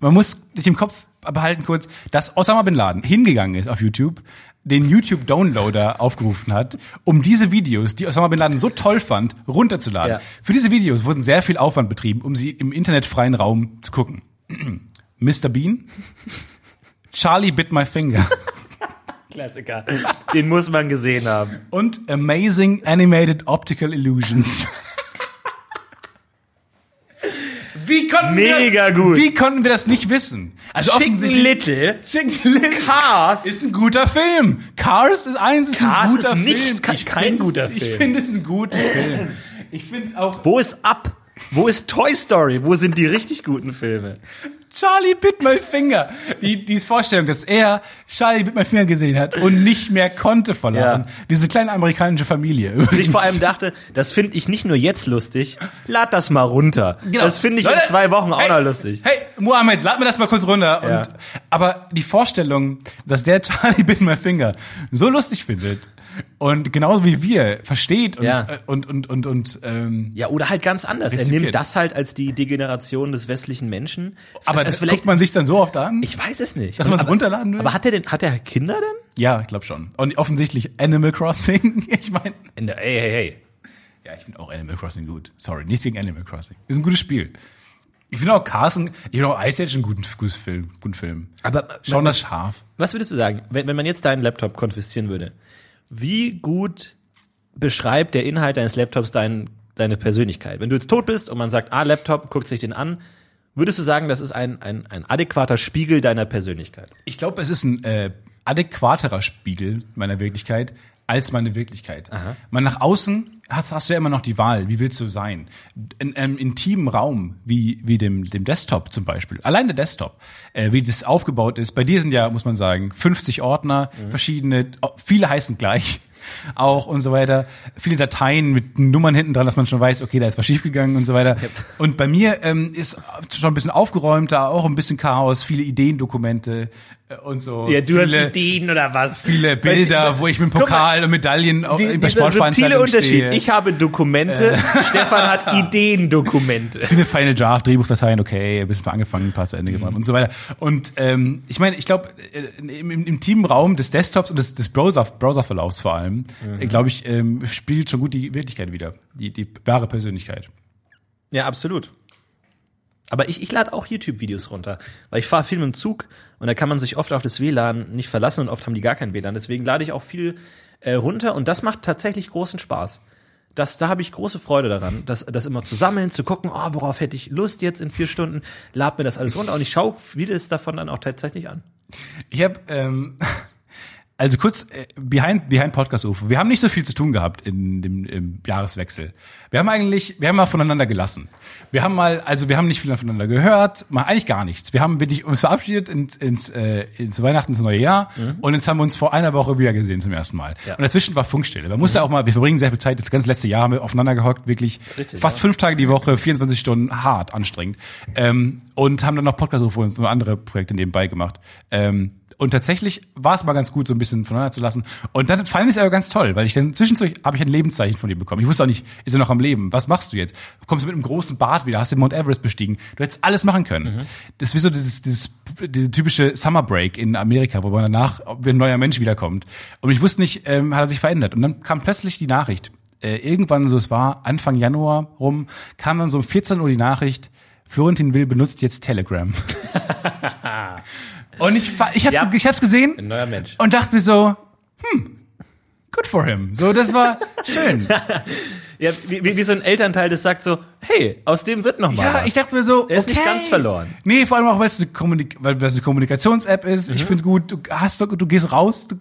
man muss sich im Kopf behalten kurz, dass Osama Bin Laden hingegangen ist auf YouTube, den YouTube-Downloader aufgerufen hat, um diese Videos, die Osama Bin Laden so toll fand, runterzuladen. Ja. Für diese Videos wurden sehr viel Aufwand betrieben, um sie im internetfreien Raum zu gucken. [clears throat] Mr. Bean, Charlie Bit My Finger [laughs] Klassiker. Den muss man gesehen haben. und Amazing Animated Optical Illusions. [laughs] Wie konnten wir Mega das, gut. Wie konnten wir das nicht wissen? Also Chicken Little. Chicken Little Cars. ist ein guter Film. Cars ist eins ist Cars ein guter ist nicht- Film. Ich kein guter Ich Film. finde es ein guter [laughs] Film. Ich finde auch Wo ist Up? Wo ist Toy Story? Wo sind die richtig guten Filme? Charlie Bit My Finger. Die, die Vorstellung, dass er Charlie Bit My Finger gesehen hat und nicht mehr konnte vor Lachen. Ja. Diese kleine amerikanische Familie. Und ich übrigens. vor allem dachte, das finde ich nicht nur jetzt lustig, lad das mal runter. Genau. Das finde ich in Leute, zwei Wochen auch hey, noch lustig. Hey, Mohammed, lad mir das mal kurz runter. Ja. Und, aber die Vorstellung, dass der Charlie Bit My Finger so lustig findet und genauso wie wir versteht und, Ja. äh, und, und, und, und ähm, Ja, oder halt ganz anders. Er Rezipiert. nimmt das halt als die Degeneration des westlichen Menschen. aber das guckt man sich dann so oft an? ich weiß es nicht. Dass man's Aber- runterladen will? Aber hat er denn, hat er Kinder denn? ja, ich glaube schon. Und offensichtlich Animal Crossing. [laughs] ich meine, Ey, hey, hey. ja, ich finde auch Animal Crossing gut. Sorry, nichts gegen Animal Crossing. Ist ein gutes Spiel. Ich finde auch Carson, ich finde auch Ice Age einen guten, guten Film. Guten Film. Aber Schon das Schaf. Was würdest du sagen, wenn, wenn man jetzt deinen Laptop konfiszieren würde? Wie gut beschreibt der Inhalt deines Laptops dein, deine Persönlichkeit? Wenn du jetzt tot bist und man sagt, ah, Laptop, guckt sich den an, würdest du sagen, das ist ein, ein, ein adäquater Spiegel deiner Persönlichkeit? Ich glaube, es ist ein äh, adäquaterer Spiegel meiner Wirklichkeit als meine Wirklichkeit. Man nach außen hast, hast du ja immer noch die Wahl, wie willst du sein? In einem intimen Raum, wie, wie dem, dem Desktop zum Beispiel, allein der Desktop, äh, wie das aufgebaut ist. Bei dir sind ja, muss man sagen, 50 Ordner, verschiedene, viele heißen gleich [laughs] auch und so weiter. Viele Dateien mit Nummern hinten dran, dass man schon weiß, okay, da ist was schiefgegangen und so weiter. Und bei mir ähm, ist schon ein bisschen aufgeräumter, auch ein bisschen Chaos, viele Ideendokumente und so. viele, Ideen oder was? viele Bilder, wo ich mit Guck mal, Pokal und Medaillen auch Die, bei Sportveranstaltungen Unterschied. stehe. Ich habe Dokumente, [laughs] Stefan hat [laughs] Ideendokumente. viele Final Draft, Drehbuchdateien, okay, ein bisschen mal angefangen, ein paar zu Ende gebracht und so weiter. Und ähm, ich meine, ich glaube, im, im, im Teamraum des Desktops und des, des Browser, Browserverlaufs vor allem, äh, glaube ich, ähm, spiegelt schon gut die Wirklichkeit wieder, die, die wahre Persönlichkeit. Ja, absolut. Aber ich, ich lade auch YouTube-Videos runter, weil ich fahre viel mit dem Zug und da kann man sich oft auf das WLAN nicht verlassen und oft haben die gar kein WLAN. Deswegen lade ich auch viel äh, runter und das macht tatsächlich großen Spaß. Das, da habe ich große Freude daran, das, das immer zu sammeln, zu gucken, oh, worauf hätte ich Lust jetzt in vier Stunden, lad mir das alles runter und ich schaue vieles davon dann auch tatsächlich an. Ich habe ähm, [laughs] also kurz äh, behind behind Podcast UFO. Wir haben nicht so viel zu tun gehabt in dem im Jahreswechsel. Wir haben eigentlich, wir haben mal voneinander gelassen. Wir haben mal, also wir haben nicht viel voneinander gehört, mal eigentlich gar nichts. Wir haben wirklich uns verabschiedet ins, ins, äh, ins Weihnachten, ins neue Jahr und jetzt haben wir uns vor einer Woche wieder gesehen zum ersten Mal. Ja. Und dazwischen war Funkstille. Man musste auch mal, wir verbringen sehr viel Zeit, das ganze letzte Jahr haben wir aufeinander gehockt, wirklich richtig, fast ja. fünf Tage die Woche, 24 Stunden, hart anstrengend. Ähm, und haben dann noch Podcast UFO und so andere Projekte nebenbei gemacht. Ähm, und tatsächlich war es mal ganz gut, so ein bisschen voneinander zu lassen. Und dann fand ich es aber ganz toll, weil ich dann zwischendurch habe ich ein Lebenszeichen von dir bekommen. Ich wusste auch nicht, ist er noch am Leben? Was machst du jetzt? Kommst du mit einem großen Bart wieder? Hast du den Mount Everest bestiegen? Du hättest alles machen können. Das ist wie so dieses, dieses, diese typische Summer Break in Amerika, wo man danach wie ein neuer Mensch wiederkommt. Und ich wusste nicht, ähm, hat er sich verändert. Und dann kam plötzlich die Nachricht. Äh, irgendwann, so es war Anfang Januar rum, kam dann so um 14 Uhr die Nachricht, Florentin Will benutzt jetzt Telegram. [laughs] [laughs] Und ich, ich hab's, Ja. ich hab's gesehen Ein neuer Mensch. und dachte mir so, hm, good for him. So, das war [laughs] schön. Ja, wie, wie, wie so ein Elternteil, das sagt so, hey, aus dem wird noch mal Ja, was. ich dachte mir so, Er ist okay. nicht ganz verloren. Nee, vor allem auch, weil es eine, Kommunik weil es eine Kommunikations-App ist. Mhm. Ich finde gut, du hast, du gehst raus, du,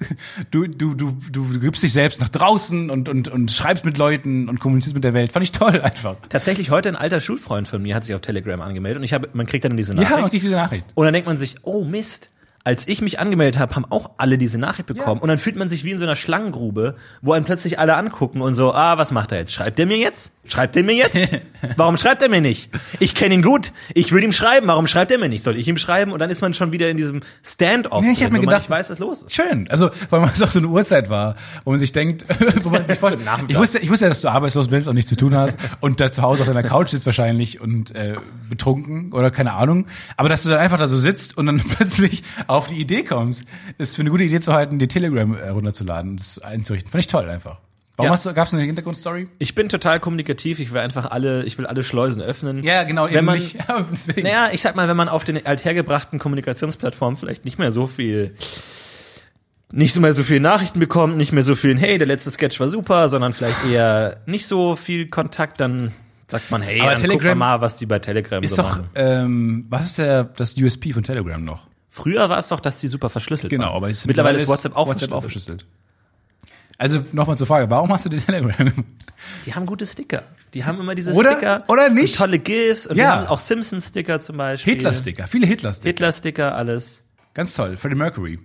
du, du, du, du gibst dich selbst nach draußen und, und, und schreibst mit Leuten und kommunizierst mit der Welt. Fand ich toll einfach. Tatsächlich heute ein alter Schulfreund von mir hat sich auf Telegram angemeldet und ich habe, man kriegt dann diese Nachricht. Ja, man kriegt diese Nachricht. Und dann denkt man sich, oh Mist, als ich mich angemeldet habe, haben auch alle diese Nachricht bekommen. Und dann fühlt man sich wie in so einer Schlangengrube, wo einen plötzlich alle angucken und so, ah, was macht er jetzt? Schreibt er mir jetzt? Schreibt er mir jetzt? [laughs] Warum schreibt er mir nicht? Ich kenne ihn gut. Ich will ihm schreiben. Warum schreibt er mir nicht? Soll ich ihm schreiben? Und dann ist man schon wieder in diesem Standoff. Nee, ich hab drin, mir gedacht- nicht weiß, was los ist. Schön. Also, weil man es auch so eine Uhrzeit war, wo man sich denkt, [laughs] wo man sich [laughs] Nachmittag. ich wusste, ich wusste ja, dass du arbeitslos bist und nichts zu tun hast und da zu Hause auf deiner Couch sitzt wahrscheinlich und äh, betrunken oder keine Ahnung. Aber dass du dann einfach da so sitzt und dann plötzlich auf die Idee kommst, ist für eine gute Idee zu halten, die Telegram äh, runterzuladen und das einzurichten. Fand ich toll einfach. Warum Ja. hast du, gab's eine Hintergrundstory? Ich bin total kommunikativ. Ich will einfach alle, ich will alle Schleusen öffnen. Ja, genau, Wenn eben man, nicht. [laughs] Naja, ich sag mal, wenn man auf den althergebrachten Kommunikationsplattformen vielleicht nicht mehr so viel nicht so mehr so viel Nachrichten bekommt, nicht mehr so viel, hey, der letzte Sketch war super, sondern vielleicht eher nicht so viel Kontakt, dann sagt man, hey, Aber dann Telegram mal, was die bei Telegram ist so doch, machen. ähm, was ist der, das USP von Telegram noch? Früher war es doch, dass die super verschlüsselt Genau, waren. aber es mittlerweile ist WhatsApp auch WhatsApp auch verschlüsselt. verschlüsselt. Also nochmal zur Frage, warum hast du den Telegram? Die haben gute Sticker. Die haben immer diese Oder- Sticker. oder nicht? Und tolle GIFs und Ja. auch Simpsons-Sticker zum Beispiel. Hitler-Sticker, viele Hitler-Sticker. Hitler-Sticker, alles. Ganz toll. Freddie Mercury.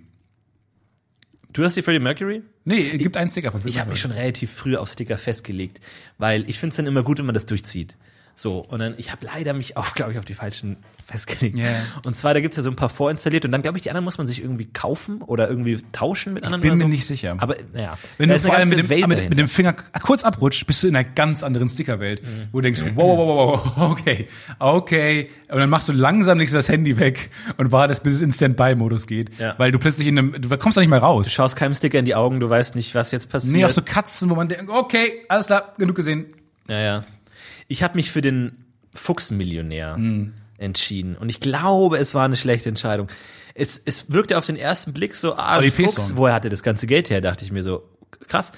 Du hast die Freddie Mercury? Nee, gibt einen Sticker von Freddie Ich habe mich schon relativ früh auf Sticker festgelegt, weil ich finde es dann immer gut, wenn man das durchzieht. So, und dann, ich habe leider mich auch, [laughs] glaube ich, auf die falschen festgelegt. Ja. Und zwar, da gibt's ja so ein paar vorinstalliert und dann, glaube ich, die anderen muss man sich irgendwie kaufen oder irgendwie tauschen mit anderen bin oder mir so. nicht sicher. Aber, naja. Wenn da du vor allem mit dem, mit, mit dem Finger kurz abrutscht, bist du in einer ganz anderen Stickerwelt, wo du denkst, wow, wow, wow, wow, okay, okay. Und dann machst du langsam legst du das Handy weg und wartest, bis es in Standby-Modus geht. Ja. Weil du plötzlich in einem, du kommst da nicht mehr Du raus. schaust keinem Sticker in die Augen, du weißt nicht, was jetzt passiert. Nee, auch so Katzen, wo man denkt, okay, alles klar, genug gesehen. Ja, ja. Ich habe mich für den Fuchsenmillionär Hm. entschieden und ich glaube, es war eine schlechte Entscheidung. Es, es wirkte auf den ersten Blick so, ah, Fuchs, woher hatte das ganze Geld her, dachte ich mir so, krass,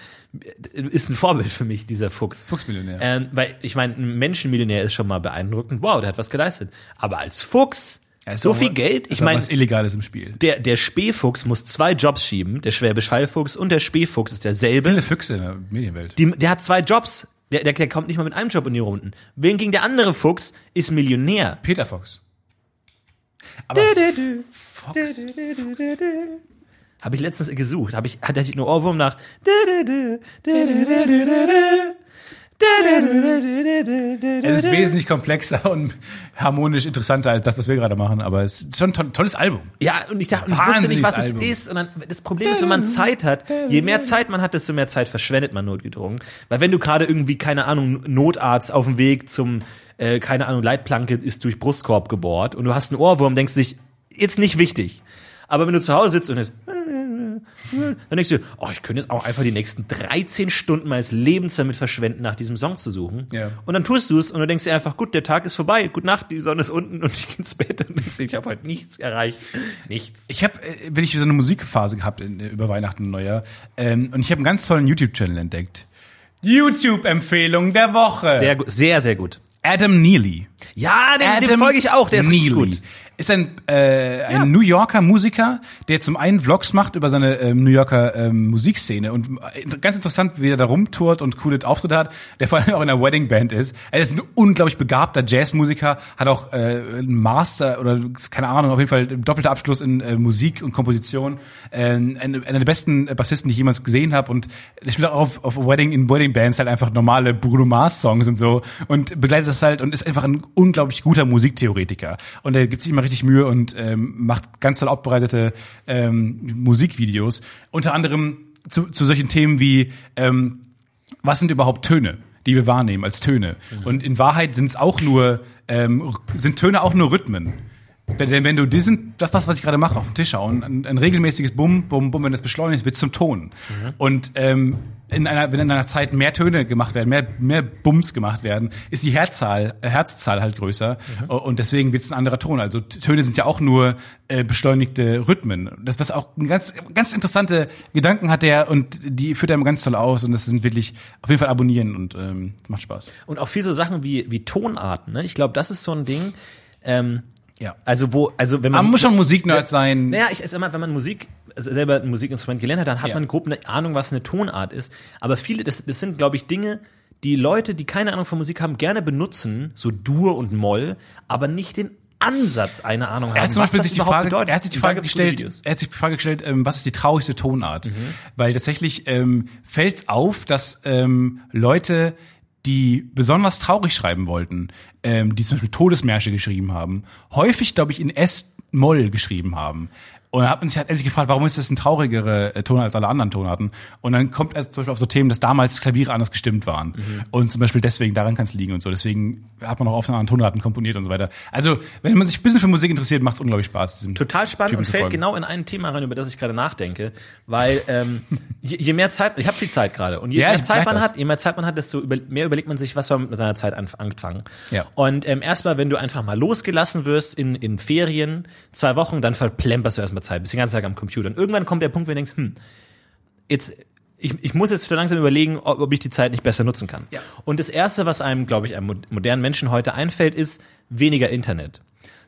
ist ein Vorbild für mich, dieser Fuchs. Fuchsmillionär. Ähm, weil, ich meine, ein Menschenmillionär ist schon mal beeindruckend, wow, der hat was geleistet. Aber als Fuchs, Ja, so viel Geld, ich meine, was Illegales im Spiel. der, der Spähfuchs muss zwei Jobs schieben, der Schwäbisch Hallfuchs und der Spähfuchs ist derselbe. Viele Füchse in der Medienwelt. Die, der hat zwei Jobs. Der, der, der kommt nicht mal mit einem Job in die Runden. Wen ging der andere Fuchs? Ist Millionär. Peter Fox. Aber Fox. Habe ich letztens gesucht. Habe ich, hatte ich einen Ohrwurm nach. Es ist wesentlich komplexer und harmonisch interessanter als das, was wir gerade machen, aber es ist schon ein to- tolles Album. Ja, und ich dachte, ich wusste nicht, was Album. es ist. Und dann, das Problem ist, wenn man Zeit hat, je mehr Zeit man hat, desto mehr Zeit verschwendet man notgedrungen. Weil wenn du gerade irgendwie, keine Ahnung, Notarzt auf dem Weg zum, äh, keine Ahnung, Leitplanke ist durch Brustkorb gebohrt und du hast einen Ohrwurm, denkst du dich, jetzt nicht wichtig. Aber wenn du zu Hause sitzt und jetzt, dann denkst du, oh, ich könnte jetzt auch einfach die nächsten 13 Stunden meines Lebens damit verschwenden, nach diesem Song zu suchen. Ja. Und dann tust du es und du denkst dir einfach, gut, der Tag ist vorbei, gut Nacht, die Sonne ist unten und [laughs] ich gehe ins Bett und denkst, ich habe heute nichts erreicht. Nichts. Ich habe äh, wirklich so eine Musikphase gehabt in, über Weihnachten und Neujahr ähm, und ich habe einen ganz tollen YouTube-Channel entdeckt. YouTube-Empfehlung der Woche. Sehr gut, sehr, sehr gut. Adam Neely. Ja, den, dem Adam folge ich auch, der ist Neely. gut. Ist ein, äh, ein New Yorker Musiker, der zum einen Vlogs macht über seine ähm, New Yorker ähm, Musikszene und äh, ganz interessant, wie er da rumtourt und coole Auftritte hat, der vor allem auch in einer Wedding Band ist. Er ist ein unglaublich begabter Jazzmusiker, hat auch äh, einen Master oder keine Ahnung, auf jeden Fall doppelter Abschluss in äh, Musik und Komposition. Äh, einer einer der besten Bassisten, die ich jemals gesehen habe und er spielt auch auf, auf Wedding in Wedding Bands halt einfach normale Bruno Mars Songs und so und begleitet das halt und ist einfach ein unglaublich guter Musiktheoretiker und er gibt sich immer richtig Mühe und ähm, macht ganz toll aufbereitete ähm, Musikvideos. Unter anderem zu, zu solchen Themen wie ähm, was sind überhaupt Töne, die wir wahrnehmen als Töne? Und in Wahrheit sind es auch nur ähm, sind Töne auch nur Rhythmen. Denn wenn du diesen, das was, was ich gerade mache, auf dem Tisch hauen, ein, ein regelmäßiges Bum, Bum, Bum, wenn das beschleunigt wird zum Ton. Und ähm, in einer, wenn in einer Zeit mehr Töne gemacht werden, mehr, mehr Bums gemacht werden, ist die Herzzahl, äh, Herzzahl halt größer. Und deswegen wird es ein anderer Ton. Also Töne sind ja auch nur äh, beschleunigte Rhythmen. Das, was auch ein ganz, ganz interessante Gedanken hat der und die führt er ganz toll aus. Und das sind wirklich auf jeden Fall abonnieren und ähm, macht Spaß. Und auch viel so Sachen wie, wie Tonarten, ne? Ich glaube, das ist so ein Ding, ähm, Ja. also wo, also wenn man. Man muss schon Musiknerd sein. Naja, ich ist immer, wenn man Musik, selber ein Musikinstrument gelernt hat, dann hat Ja. man grob eine Ahnung, was eine Tonart ist. Aber viele, das, das sind, glaube ich, Dinge, die Leute, die keine Ahnung von Musik haben, gerne benutzen, so Dur und Moll, aber nicht den Ansatz eine Ahnung haben, Er hat zum Beispiel sich die Frage, bedeutet. er hat sich die Frage gestellt, er hat sich die Frage gestellt, ähm, was ist die traurigste Tonart? Mhm. Weil tatsächlich ähm, fällt es auf, dass ähm, Leute, die besonders traurig schreiben wollten, ähm, die zum Beispiel Todesmärsche geschrieben haben, häufig, glaube ich, in S-Moll geschrieben haben. Und da hat man sich halt endlich gefragt, warum ist das ein traurigere äh, Tonart als alle anderen Tonarten? Und dann kommt er zum Beispiel auf so Themen, dass damals Klaviere anders gestimmt waren. Mhm. Und zum Beispiel deswegen, daran kann es liegen und so. Deswegen hat man auch auf so anderen Tonarten komponiert und so weiter. Also, wenn man sich ein bisschen für Musik interessiert, macht es unglaublich Spaß. Total spannend Typen und fällt genau in ein Thema rein, über das ich gerade nachdenke, weil ähm, [laughs] je, je mehr Zeit, ich habe viel Zeit gerade und je Ja, mehr Zeit man das. hat, je mehr Zeit man hat, desto über, mehr überlegt man sich, was man mit seiner Zeit an, anfangen. Ja. Und ähm, erstmal, wenn du einfach mal losgelassen wirst in, in Ferien, zwei Wochen, dann verplemperst du erstmal Zeit, bist den ganzen Tag am Computer. Und irgendwann kommt der Punkt, wo du denkst, hm, jetzt ich, ich muss jetzt schon langsam überlegen, ob, ob ich die Zeit nicht besser nutzen kann. Ja. Und das erste, was einem, glaube ich, einem mo- modernen Menschen heute einfällt, ist weniger Internet.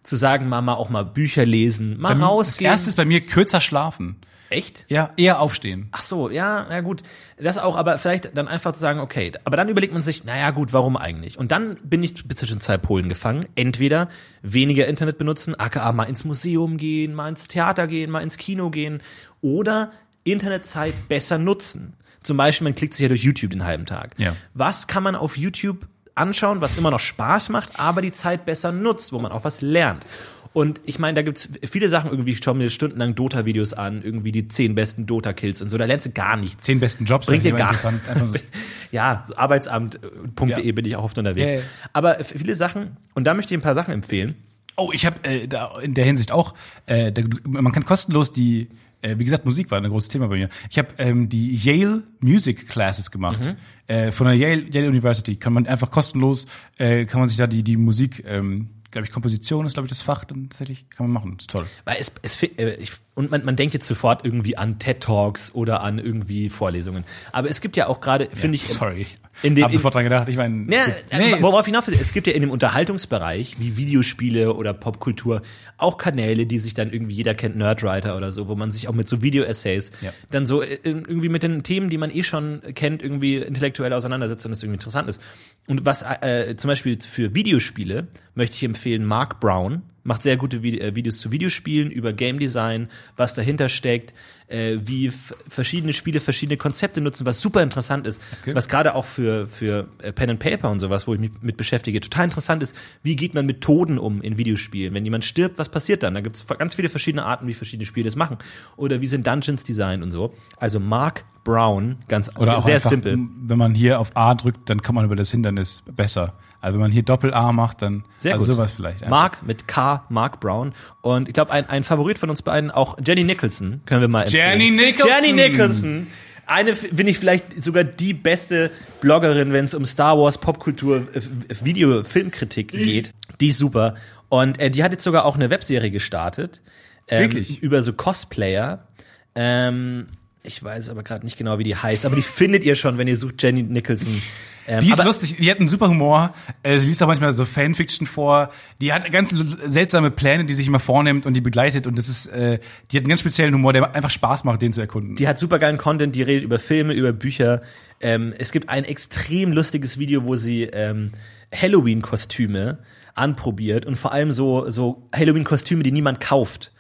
Zu sagen, mal auch mal Bücher lesen, mal Das rausgehen. erste ist bei mir kürzer schlafen. Echt? Ja, eher aufstehen. Ach so, ja, ja gut. Das auch, aber vielleicht dann einfach zu sagen, okay, aber dann überlegt man sich, naja gut, warum eigentlich? Und dann bin ich zwischen zwei Polen gefangen. Entweder weniger Internet benutzen, aka mal ins Museum gehen, mal ins Theater gehen, mal ins Kino gehen oder Internetzeit besser nutzen. Zum Beispiel, man klickt sich ja durch YouTube den halben Tag. Ja. Was kann man auf YouTube anschauen, was immer noch Spaß macht, aber die Zeit besser nutzt, wo man auch was lernt? Und ich meine, da gibt's viele Sachen, irgendwie, ich schaue mir stundenlang Dota-Videos an, irgendwie die zehn besten Dota-Kills und so, da lernst du gar nichts. Zehn besten Jobs. Bringt dir gar so. [laughs] Ja, so arbeitsamt.de Ja. bin ich auch oft unterwegs. Ja. Aber viele Sachen, und da möchte ich ein paar Sachen empfehlen. Oh, ich habe äh, da in der Hinsicht auch, äh, da, man kann kostenlos die, äh, wie gesagt, Musik war ein großes Thema bei mir. Ich habe ähm, die Yale Music Classes gemacht. Äh, von der Yale, Yale University kann man einfach kostenlos, äh, kann man sich da die, die Musik, ähm, glaube ich, Komposition ist, glaube ich, das Fach dann tatsächlich, kann man machen. ist toll. Weil es, es äh, ich, und man, man denkt jetzt sofort irgendwie an TED Talks oder an irgendwie Vorlesungen. Aber es gibt ja auch gerade, finde ich, Sorry. in dem- hab sofort dran gedacht. Ich meine, Ja, nee, äh, worauf ich hinaus will, es gibt ja in dem Unterhaltungsbereich, wie Videospiele oder Popkultur, auch Kanäle, die sich dann irgendwie, jeder kennt Nerdwriter oder so, wo man sich auch mit so Video-Essays Ja. dann so äh, irgendwie mit den Themen, die man eh schon kennt, irgendwie intellektuell auseinandersetzt und es irgendwie interessant ist. Und was äh, zum Beispiel für Videospiele möchte ich empfehlen, Mark Brown macht sehr gute Vide äh, Videos zu Videospielen über Game Design, was dahinter steckt, äh, wie verschiedene Spiele verschiedene Konzepte nutzen, was super interessant ist, Okay. was gerade auch für für äh, Pen and Paper und sowas, wo ich mich mit beschäftige, total interessant ist, wie geht man mit Toden um in Videospielen? Wenn jemand stirbt, was passiert dann? Da gibt es ganz viele verschiedene Arten, wie verschiedene Spiele das machen. Oder wie sind Dungeons design und so. Also Mark Brown, ganz Oder sehr einfach, simpel. Wenn man hier auf A drückt, dann kommt man über das Hindernis besser. Also wenn man hier Doppel A macht, dann Sehr also gut. sowas vielleicht. Mark mit K, Mark Brown. Und ich glaube, ein, ein Favorit von uns beiden, auch Jenny Nicholson, können wir mal empfehlen. Jenny Nicholson! Jenny Nicholson. Eine, bin ich vielleicht sogar die beste Bloggerin, wenn es um Star Wars, Popkultur, äh, Video, Filmkritik geht. Die ist super. Und äh, die hat jetzt sogar auch eine Webserie gestartet. Ähm, Wirklich? Über so Cosplayer. Ähm, Ich weiß aber gerade nicht genau, wie die heißt, aber die findet ihr schon, wenn ihr sucht Jenny Nicholson. Ähm, Die ist lustig, die hat einen super Humor. Äh, sie liest auch manchmal so Fanfiction vor. Die hat ganz seltsame Pläne, die sich immer vornimmt und die begleitet. Und das ist, äh, die hat einen ganz speziellen Humor, der einfach Spaß macht, den zu erkunden. Die hat supergeilen Content, die redet über Filme, über Bücher. Ähm, es gibt ein extrem lustiges Video, wo sie ähm, Halloween-Kostüme anprobiert und vor allem so, so Halloween-Kostüme, die niemand kauft.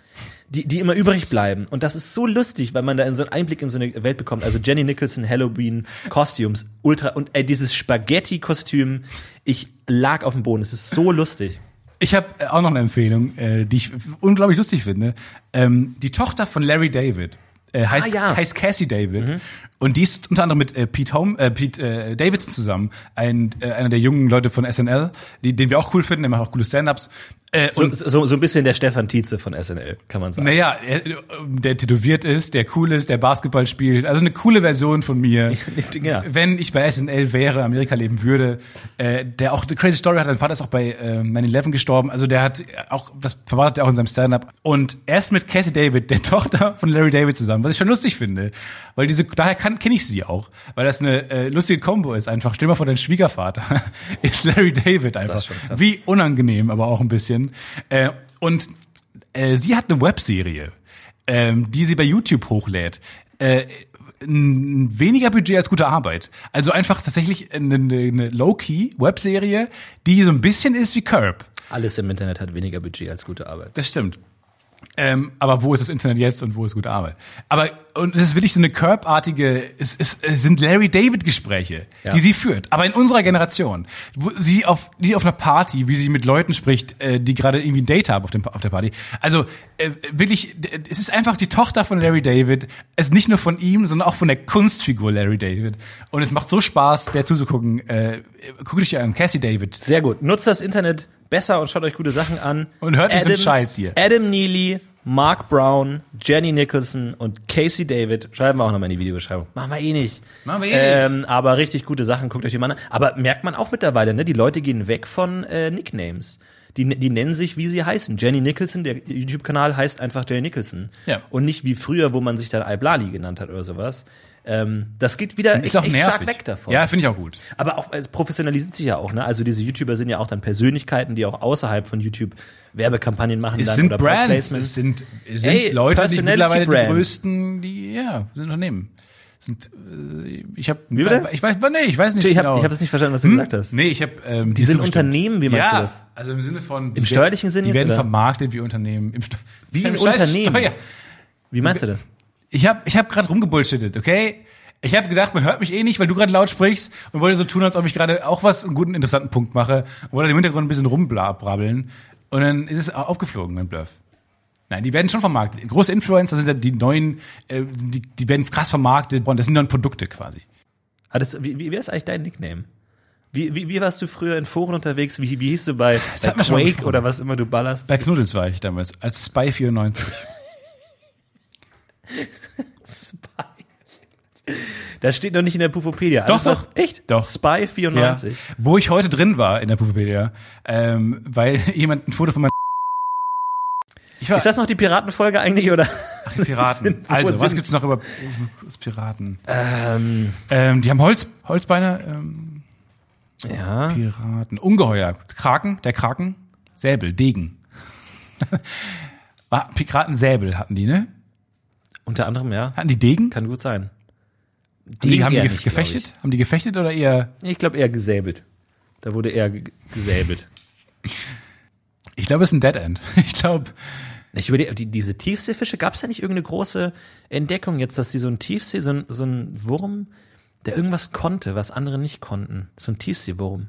Die, die immer übrig bleiben. Und das ist so lustig, weil man da in so einen Einblick in so eine Welt bekommt. Also Jenny Nicholson, Halloween, Costumes, ultra, und ey, dieses Spaghetti-Kostüm, ich lag auf dem Boden. Es ist so lustig. Ich habe auch noch eine Empfehlung, äh, die ich unglaublich lustig finde. Ähm, die Tochter von Larry David äh, heißt, Ah, ja. heißt Cassie David. Und die ist unter anderem mit äh, Pete, Home, äh, Pete äh, Davidson zusammen, ein, äh, einer der jungen Leute von SNL, die, den wir auch cool finden, der macht auch coole Stand-Ups. Äh, So, und so, so ein bisschen der Stefan Tietze von SNL, kann man sagen. Naja, er, der tätowiert ist, der cool ist, der Basketball spielt. Also eine coole Version von mir. [laughs] Ja. Wenn ich bei SNL wäre, Amerika leben würde. Äh, der auch eine crazy Story hat, sein Vater ist auch bei äh, 9-11 gestorben. Also der hat auch, das verwandelt er auch in seinem Stand-up. Und er ist mit Cassie David, der [laughs] Tochter von Larry David zusammen, was ich schon lustig finde. Weil diese, daher kann kenne ich sie auch. Weil das eine äh, lustige Kombo ist einfach. Stell mal vor, dein Schwiegervater [laughs] ist Larry David einfach. Wie unangenehm, aber auch ein bisschen. Äh, und äh, sie hat eine Webserie, ähm, die sie bei YouTube hochlädt. Äh, n- weniger Budget als gute Arbeit. Also einfach tatsächlich eine, eine Low-Key-Webserie, die so ein bisschen ist wie Curb. Alles im Internet hat weniger Budget als gute Arbeit. Das stimmt. Ähm, aber wo ist das Internet jetzt und wo ist gute Arbeit? Aber und das ist wirklich so eine Curb-artige, es, es, es sind Larry David Gespräche, Ja. die sie führt, aber in unserer Generation, wo sie auf die auf einer Party, wie sie mit Leuten spricht, äh, die gerade irgendwie ein Date haben auf, dem, auf der Party. Also äh, wirklich, d- es ist einfach die Tochter von Larry David, es ist nicht nur von ihm, sondern auch von der Kunstfigur Larry David. Und es macht so Spaß, der zuzugucken. Äh, guckt euch an, Cassie David. Sehr gut. Nutzt das Internet besser und schaut euch gute Sachen an. Und hört nicht so Scheiß hier. Adam Neely, Mark Brown, Jenny Nicholson und Casey David. Schreiben wir auch nochmal in die Videobeschreibung. Machen wir eh nicht. Machen wir eh ähm, Aber richtig gute Sachen. Guckt euch die mal an. Aber merkt man auch mittlerweile, ne? Die Leute gehen weg von äh, Nicknames. Die, die nennen sich, wie sie heißen. Jenny Nicholson, der YouTube-Kanal heißt einfach Jenny Nicholson. Ja. Und nicht wie früher, wo man sich dann Alblali genannt hat oder sowas. Ähm, das geht wieder Ist echt, echt stark weg davon. Ja, finde ich auch gut. Aber auch es professionalisiert sich ja auch, ne? Also diese YouTuber sind ja auch dann Persönlichkeiten, die auch außerhalb von YouTube Werbekampagnen machen Es dann sind oder Brands, es sind, es sind Ey, Leute, die mittlerweile Brand. die größten, die, ja, sind Unternehmen. Sind, äh, ich habe, ich weiß, nee, ich weiß nicht ich genau. ich hab es nicht verstanden, was du Hm? gesagt hast. Nee, ich habe, ähm, Die sind Unternehmen, wie meinst ja, du das? also im Sinne von Im steuerlichen Sinn die jetzt, werden oder? vermarktet wie Unternehmen. Im Sto- Wie ein Unternehmen? Steuer. Wie meinst du das? Ich habe ich hab gerade rumgebullshittet, okay? Ich habe gedacht, man hört mich eh nicht, weil du gerade laut sprichst und wollte so tun, als ob ich gerade auch was einen guten, interessanten Punkt mache und wollte im Hintergrund ein bisschen rumbrabbeln und dann ist es aufgeflogen, mein Bluff. Nein, die werden schon vermarktet. Große Influencer sind ja die neuen, äh, die, die werden krass vermarktet und das sind neuen Produkte quasi. Hattest, wie, wie, wie ist eigentlich dein Nickname? Wie, wie, wie warst du früher in Foren unterwegs? Wie, wie hieß du bei, bei Quake oder was immer du ballerst? Bei Knuddels war ich damals, als Spy 94. [laughs] Das steht noch nicht in der Pufopedia. Doch, was- doch. Echt? Doch. Spy Ja, 94. wo ich heute drin war in der Puffpedia, ähm, weil [laughs] jemand ein Foto von meinem ich [laughs] war, Ist das noch die Piratenfolge eigentlich, oder? Piraten. Sind- also, was sind- gibt's noch über Piraten? Ähm, Ähm, die haben Holz, Holzbeine, ähm, ja. Piraten, Ungeheuer, Kraken, der Kraken, Säbel, Degen. War Piraten Säbel hatten die, ne? Unter anderem, ja. Hatten die Degen? Kann gut sein. Haben die, haben die nicht, gefechtet? Haben die gefechtet oder eher? Ich, glaube eher gesäbelt. Da wurde eher ge- gesäbelt. Ich glaube, es ist ein Dead End. [laughs] Ich glaube, Ich überlege, die, diese Tiefseefische, gab es da nicht irgendeine große Entdeckung jetzt, dass die so ein Tiefsee, so ein, so ein Wurm, der irgendwas konnte, was andere nicht konnten. So ein Tiefseewurm.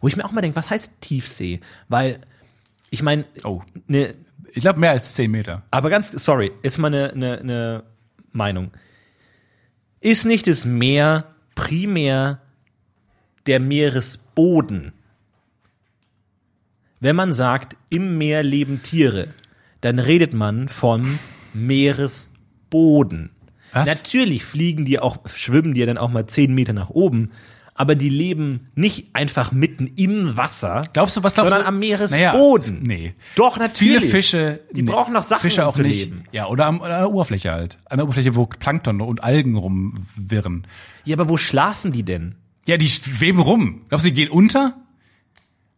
Wo ich mir auch mal denke, was heißt Tiefsee? Weil, ich meine, oh, ne, ich glaube mehr als 10 Meter. aber ganz, sorry, jetzt mal eine ne, ne Meinung. Ist nicht das Meer primär der Meeresboden? Wenn man sagt, im Meer leben Tiere, dann redet man vom Meeresboden. Was? Natürlich fliegen die auch, schwimmen die ja dann auch mal zehn Meter nach oben, aber die leben nicht einfach mitten im Wasser. Glaubst du, was glaubst sondern du? am Meeresboden. Naja, nee. Doch, natürlich. Viele Fische. Die nee. brauchen noch Sachen, Fische um auch zu nicht. leben. Ja, oder am, an der Oberfläche halt. An der Oberfläche, wo Plankton und Algen rumwirren. Ja, aber wo schlafen die denn? Ja, die schweben rum. Glaubst du, die gehen unter?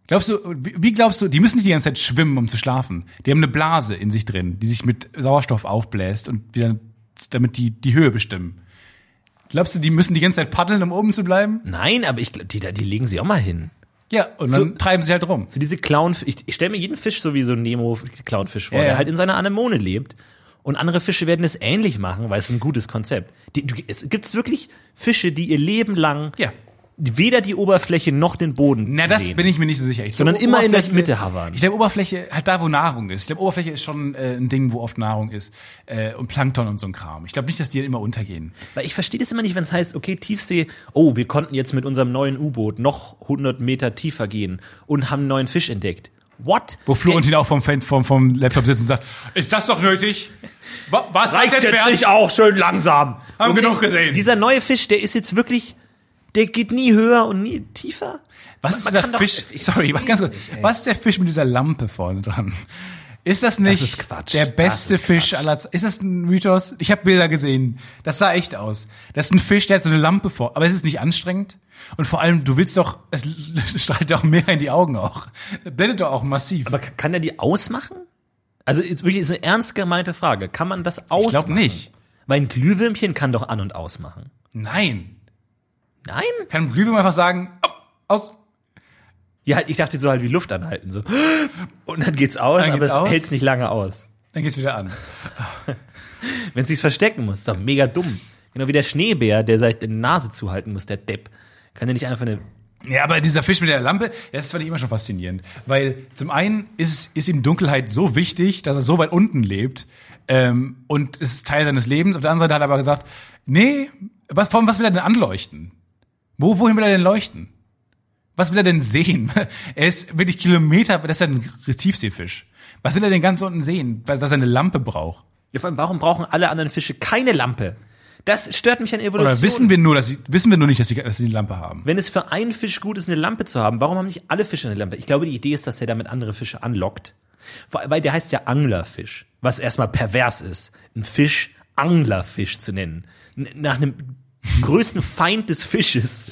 Glaubst du, wie wie glaubst du, die müssen nicht die ganze Zeit schwimmen, um zu schlafen. Die haben eine Blase in sich drin, die sich mit Sauerstoff aufbläst und wieder, damit die die Höhe bestimmen. Glaubst du, die müssen die ganze Zeit paddeln, um oben zu bleiben? Nein, aber ich glaub, die, die legen sie auch mal hin. Ja, und dann treiben sie halt rum. So diese Clown, ich, ich stelle mir jeden Fisch so wie so ein Nemo-Clownfisch vor, Ja, der ja. halt in seiner Anemone lebt. Und andere Fische werden es ähnlich machen, weil es ein gutes Konzept. Die, du, es gibt wirklich Fische, die ihr Leben lang Ja. Weder die Oberfläche noch den Boden Na, das sehen. bin ich mir nicht so sicher. Ich Sondern glaube, immer in der Mitte hovern. Ich glaube, Oberfläche, halt da, wo Nahrung ist. Ich glaube, Oberfläche ist schon äh, ein Ding, wo oft Nahrung ist. Äh, und Plankton und so ein Kram. Ich glaube nicht, dass die immer untergehen. Weil ich verstehe das immer nicht, wenn es heißt, okay, Tiefsee, oh, wir konnten jetzt mit unserem neuen U-Boot noch 100 Meter tiefer gehen und haben einen neuen Fisch entdeckt. What? Wo Florentin auch vom, Fan, vom, vom Laptop sitzt und sagt, ist das doch nötig? Wa- Was reicht das jetzt wert? nicht auch schön langsam. Haben Und genug gesehen. Dieser neue Fisch, der ist jetzt wirklich, der geht nie höher und nie tiefer. Was ist doch- Fisch? Sorry, versteh's ganz kurz. Was ist der Fisch mit dieser Lampe vorne dran? Ist das nicht ist Quatsch. der Das beste ist Fisch aller Zeiten? Ist das ein Mythos? Ich habe Bilder gesehen. Das sah echt aus. Das ist ein Fisch, der hat so eine Lampe vor. Aber es ist nicht anstrengend. Und vor allem, du willst doch, es [laughs] strahlt doch mehr in die Augen auch. Blendet doch auch massiv. Aber kann der die ausmachen? Also jetzt wirklich ist eine ernst gemeinte Frage. Kann man das ausmachen? ich glaube nicht. Weil ein Glühwürmchen kann doch an und ausmachen. Nein. Nein? Kann Glühwürm einfach sagen, oh, aus. Ja, ich dachte so halt wie Luft anhalten, so. Und dann geht's aus, Dann aber geht's es hält's nicht lange aus. Dann geht's wieder an. [laughs] Wenn sich's verstecken muss, ist doch mega dumm. Genau wie der Schneebär, der sich die Nase zuhalten muss, der Depp. Kann der nicht einfach eine, Ja, aber dieser Fisch mit der Lampe, das fand ich immer schon faszinierend. Weil zum einen ist, ist ihm Dunkelheit so wichtig, dass er so weit unten lebt ähm, und es ist Teil seines Lebens. Auf der anderen Seite hat er aber gesagt, nee, was, vor allem, was will er denn anleuchten? Wo, wohin will er denn leuchten? Was will er denn sehen? [laughs] Er ist wirklich Kilometer, das ist ja ein Tiefseefisch. Was will er denn ganz unten sehen? Dass er eine Lampe braucht? ja, vor allem, warum brauchen alle anderen Fische keine Lampe? Das stört mich an Evolution. Oder wissen wir nur, dass sie, wissen wir nur nicht, dass sie, dass sie eine Lampe haben? Wenn es für einen Fisch gut ist, eine Lampe zu haben, warum haben nicht alle Fische eine Lampe? Ich glaube, die Idee ist, dass er damit andere Fische anlockt. Weil der heißt ja Anglerfisch, was erstmal pervers ist, einen Fisch Anglerfisch zu nennen. Nach einem größten Feind des Fisches,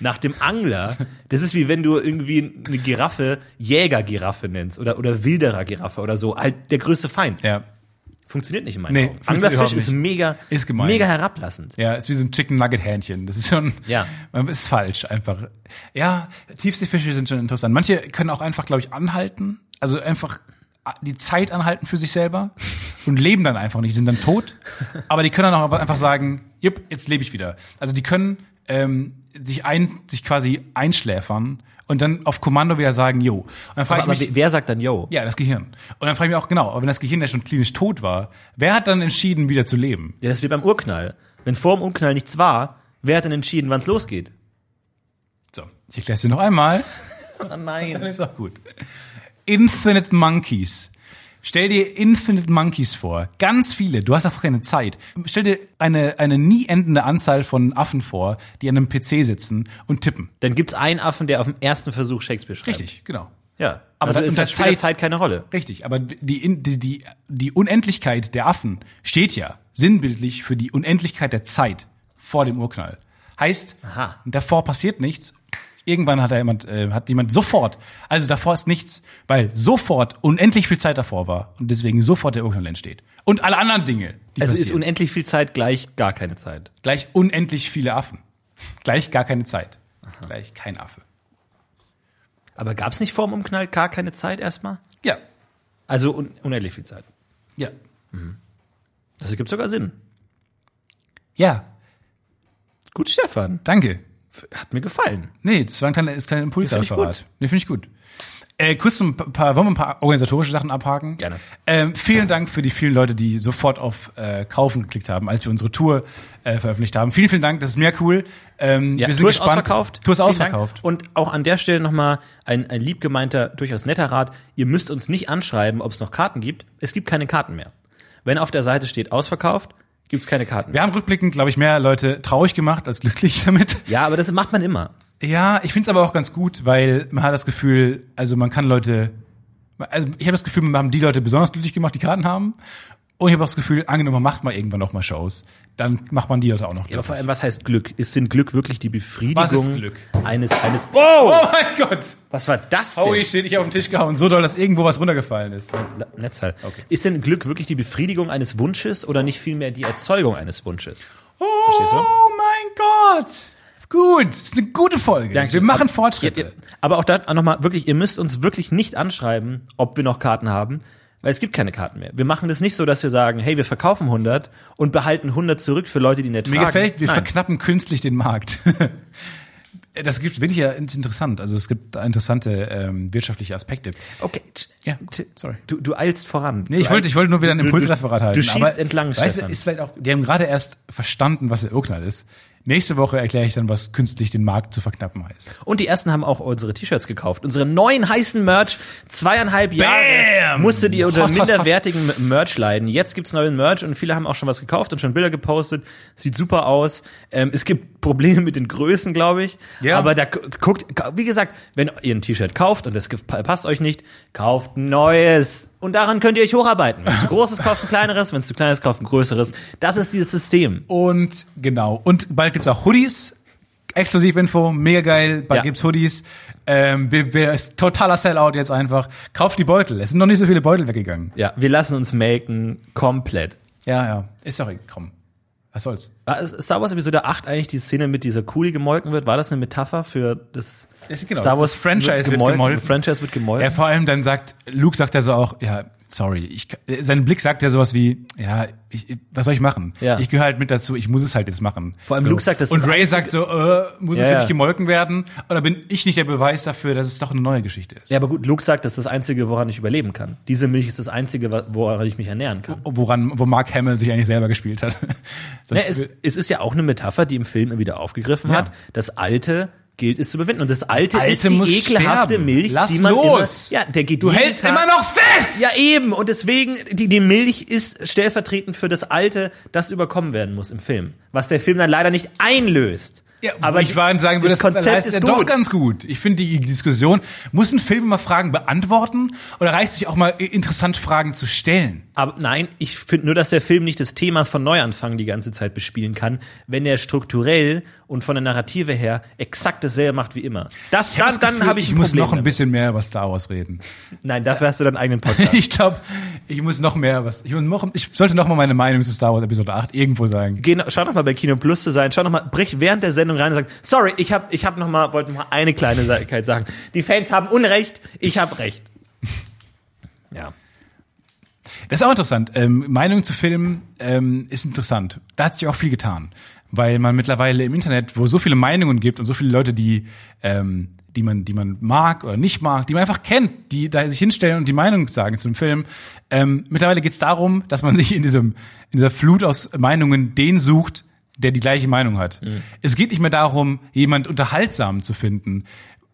nach dem Angler. Das ist wie wenn du irgendwie eine Giraffe Jägergiraffe nennst oder, oder Wilderer-Giraffe oder so. Halt der größte Feind. Ja. Funktioniert nicht in meinen Nee, Augen. Anglerfisch ist mega, Ist gemein. mega herablassend. Ja, ist wie so ein Chicken Nugget Hähnchen. Das ist schon, Ja. man ist falsch einfach. Ja, Tiefseefische sind schon interessant. Manche können auch einfach, glaube ich, anhalten. Also einfach die Zeit anhalten für sich selber und leben dann einfach nicht. Die sind dann tot. Aber die können dann auch einfach sagen, jupp, jetzt lebe ich wieder. Also die können ähm, sich ein, sich quasi einschläfern und dann auf Kommando wieder sagen, jo. Und dann frage Aber, ich aber mich, wer sagt dann Yo? ja, das Gehirn. Und dann frage ich mich auch, genau, aber wenn das Gehirn ja schon klinisch tot war, wer hat dann entschieden, wieder zu leben? Ja, das ist wie beim Urknall. Wenn vor dem Urknall nichts war, wer hat denn entschieden, wann es losgeht? So, ich erkläre es dir noch einmal. [laughs] Oh Dann nein. ist auch gut. Infinite Monkeys. Stell dir Infinite Monkeys vor. Ganz viele. Du hast einfach keine Zeit. Stell dir eine, eine nie endende Anzahl von Affen vor, die an einem PC sitzen und tippen. Dann gibt's einen Affen, der auf dem ersten Versuch Shakespeare schreibt. Richtig, genau. Ja. Aber also da- ist unter das Spiel der Zeit- Zeit keine Rolle. Richtig, aber die, die, die, die Unendlichkeit der Affen steht ja sinnbildlich für die Unendlichkeit der Zeit vor dem Urknall. Heißt, Aha. davor passiert nichts. Irgendwann hat da jemand, äh, hat jemand sofort, also davor ist nichts, weil sofort unendlich viel Zeit davor war und deswegen sofort der Urknall entsteht. Und alle anderen Dinge, Also ist passieren. unendlich viel Zeit gleich gar keine Zeit. gleich unendlich viele Affen. Gleich gar keine Zeit. Gleich kein Affe. Aber gab's nicht vor dem Umknall gar keine Zeit erstmal? Ja. Also un unendlich viel Zeit. Ja. Das ergibt sogar Sinn. Ja. Gut, Stefan. Danke. Hat mir gefallen. Nee, das war ein kleiner, ist ein kleiner find Impulsreferat. Nee, finde ich gut. Äh, kurz ein paar, wollen wir ein paar organisatorische Sachen abhaken? Gerne. Ähm, vielen Dank für die vielen Leute, die sofort auf äh, Kaufen geklickt haben, als wir unsere Tour äh, veröffentlicht haben. Vielen, vielen Dank, das ist mehr cool. Ähm, Ja, wir sind Tour ist gespannt. ausverkauft. Tour ist Vielen ausverkauft. Dank. Und auch an der Stelle nochmal ein, ein liebgemeinter, durchaus netter Rat. Ihr müsst uns nicht anschreiben, ob es noch Karten gibt. Es gibt keine Karten mehr. Wenn auf der Seite steht ausverkauft, Gibt's keine Karten. Wir haben rückblickend, glaube ich, mehr Leute traurig gemacht als glücklich [laughs] damit. Ja, aber das macht man immer. Ja, ich finde es aber auch ganz gut, weil man hat das Gefühl, also man kann Leute, also ich habe das Gefühl, man haben die Leute besonders glücklich gemacht, die Karten haben. Und ich habe auch das Gefühl, angenommen, man macht mal irgendwann noch mal Shows, dann macht man die Leute auch noch Ja, aber vor allem, was heißt Glück? Ist denn Glück wirklich die Befriedigung Was ist Glück? eines eines Oh mein Gott! Was war das denn? Shit, ich habe auf den Tisch gehauen, so doll, dass irgendwo was runtergefallen ist. Netzteil. Ist denn Glück wirklich die Befriedigung eines Wunsches oder nicht vielmehr die Erzeugung eines Wunsches? Verstehst du? Oh mein Gott! Gut, ist eine gute Folge. Danke. Wir machen Fortschritte. Aber auch da nochmal wirklich, ihr müsst uns wirklich nicht anschreiben, ob wir noch Karten haben, weil es gibt keine Karten mehr. Wir machen das nicht so, dass wir sagen, hey, wir verkaufen 100 und behalten 100 zurück für Leute, die nicht Mir tragen. gefällt, wir Nein. verknappen künstlich den Markt. [laughs] Das gibt wirklich ja interessant. Also es gibt interessante ähm, wirtschaftliche Aspekte. Okay, Ja, sorry. Du, du eilst voran. Nee, ich wollte, ich wollte nur wieder ein du- du- Impulsreferat halten. Du schießt entlang, weißt du, ist vielleicht auch, die haben gerade erst verstanden, was der Urknall ist. Nächste Woche erkläre ich dann, was künstlich den Markt zu verknappen heißt. Und die ersten haben auch unsere T-Shirts gekauft. Unsere neuen heißen Merch. Zweieinhalb Jahre Bam! musstet ihr unter [laughs] minderwertigen Merch leiden. Jetzt gibt's neuen Merch und viele haben auch schon was gekauft und schon Bilder gepostet. Sieht super aus. Ähm, es gibt Probleme mit den Größen, glaube ich. Ja. Aber da gu- guckt, wie gesagt, wenn ihr ein T-Shirt kauft und es passt euch nicht, kauft ein neues. Und daran könnt ihr euch hocharbeiten. Wenn es zu groß ist, kauft ein kleineres. Wenn es zu klein ist, kauft ein größeres. Das ist dieses System. Und genau. Und bald gibt's auch Hoodies. Exklusivinfo, mega geil. Bald Ja. gibt's Hoodies. Ähm, wir, wir, totaler Sellout jetzt einfach. Kauft die Beutel. Es sind noch nicht so viele Beutel weggegangen. Ja, wir lassen uns melken komplett. Ja, ja. Ist doch komm. Was soll's? War es- Star Wars Episode 8 eigentlich die Szene mit dieser Kuh, die gemolken wird? War das eine Metapher für das genau, Star Wars das Franchise wird gemolken. Franchise wird gemolken. Ja, vor allem dann sagt, Luke sagt ja so auch, ja, sorry, ich, sein Blick sagt ja sowas wie, ja, ich, was soll ich machen? Ja. Ich gehöre halt mit dazu, ich muss es halt jetzt machen. Vor allem so. Luke sagt, das Und Ray sagt so, äh, muss es Ja, wirklich ja. gemolken werden? Oder bin ich nicht der Beweis dafür, dass es doch eine neue Geschichte ist? ja, aber gut, Luke sagt, das ist das Einzige, woran ich überleben kann. Diese Milch ist das Einzige, woran ich mich ernähren kann. Woran, wo Mark Hamill sich eigentlich selber gespielt hat. [laughs] Das Ne, es, es ist ja auch eine Metapher, die im Film immer wieder aufgegriffen Ja. hat. Das Alte gilt es zu überwinden. Und das Alte, Alte ist die ekelhafte sterben. Milch, Lass die man los. immer, ja, der geht du hältst Tag, immer noch fest! Ja, eben. Und deswegen, die, die Milch ist stellvertretend für das Alte, das überkommen werden muss im Film. Was der Film dann leider nicht einlöst. Ja, aber ich war sagen würde, das Konzept heißt ist ja gut. doch ganz gut. Ich finde die Diskussion, muss ein Film immer Fragen beantworten oder reicht sich auch mal interessant Fragen zu stellen? Aber nein, ich finde nur, dass der Film nicht das Thema von Neuanfang die ganze Zeit bespielen kann, wenn er strukturell und von der Narrative her exakt dasselbe macht wie immer. Das, hab dann, das Gefühl, dann habe ich, ich muss Problem noch ein damit. bisschen mehr über Star Wars reden. Nein, dafür hast du dann einen eigenen Podcast. [laughs] Ich glaube, ich muss noch mehr was. Ich, muss noch, ich sollte noch mal meine Meinung zu Star Wars Episode 8 irgendwo sagen. Geh, noch- schau noch mal bei Kino Plus zu sein. Schau noch mal, brich während der Sendung rein und sag, sorry, ich habe, ich habe noch mal, wollte noch mal eine kleine Kleinigkeit sagen. Die Fans haben Unrecht, ich habe Recht. [laughs] Ja. Das ist auch interessant. Ähm, Meinung zu Filmen ähm, ist interessant. Da hat sich auch viel getan, weil man mittlerweile im Internet, wo so viele Meinungen gibt und so viele Leute, die ähm, die man, die man mag oder nicht mag, die man einfach kennt, die da sich hinstellen und die Meinung sagen zu einem Film. Ähm, mittlerweile geht es darum, dass man sich in diesem in dieser Flut aus Meinungen den sucht, der die gleiche Meinung hat. Es geht nicht mehr darum, jemand unterhaltsam zu finden,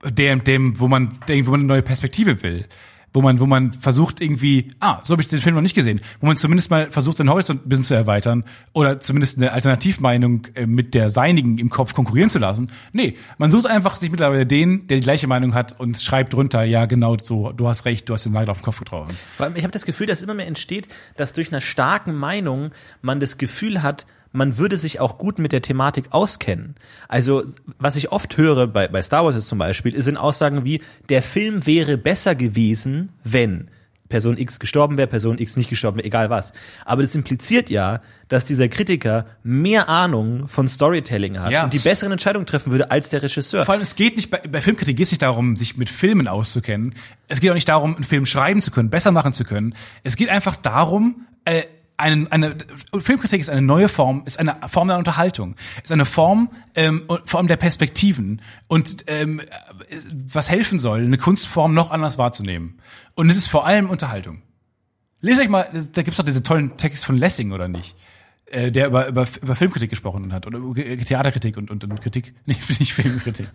der, dem, wo man, der, wo man eine neue Perspektive will. Wo man, wo man versucht irgendwie, ah, so habe ich den Film noch nicht gesehen, wo man zumindest mal versucht, seinen Horizont ein bisschen zu erweitern oder zumindest eine Alternativmeinung äh, mit der seinigen im Kopf konkurrieren zu lassen. Nee, man sucht einfach sich mittlerweile den, der die gleiche Meinung hat und schreibt drunter, ja, genau so, du hast recht, du hast den Nagel auf den Kopf getroffen. Ich habe das Gefühl, dass immer mehr entsteht, dass durch eine starken Meinung man das Gefühl hat, man würde sich auch gut mit der Thematik auskennen. Also, was ich oft höre, bei, bei Star Wars jetzt zum Beispiel, sind Aussagen wie, der Film wäre besser gewesen, wenn Person X gestorben wäre, Person X nicht gestorben wäre, egal was. Aber das impliziert ja, dass dieser Kritiker mehr Ahnung von Storytelling hat Ja. und die besseren Entscheidungen treffen würde als der Regisseur. Vor allem, es geht nicht, bei, bei Filmkritik geht es nicht darum, sich mit Filmen auszukennen. Es geht auch nicht darum, einen Film schreiben zu können, besser machen zu können. Es geht einfach darum, äh, einen, eine Filmkritik ist eine neue Form, ist eine Form der Unterhaltung, ist eine Form, ähm, Form der Perspektiven und ähm, was helfen soll, eine Kunstform noch anders wahrzunehmen. Und es ist vor allem Unterhaltung. Lest euch mal, da gibt's doch diese tollen Text von Lessing, oder nicht? Äh, der über, über, über Filmkritik gesprochen hat oder über Theaterkritik und, und, und Kritik, [laughs] nicht, nicht Filmkritik,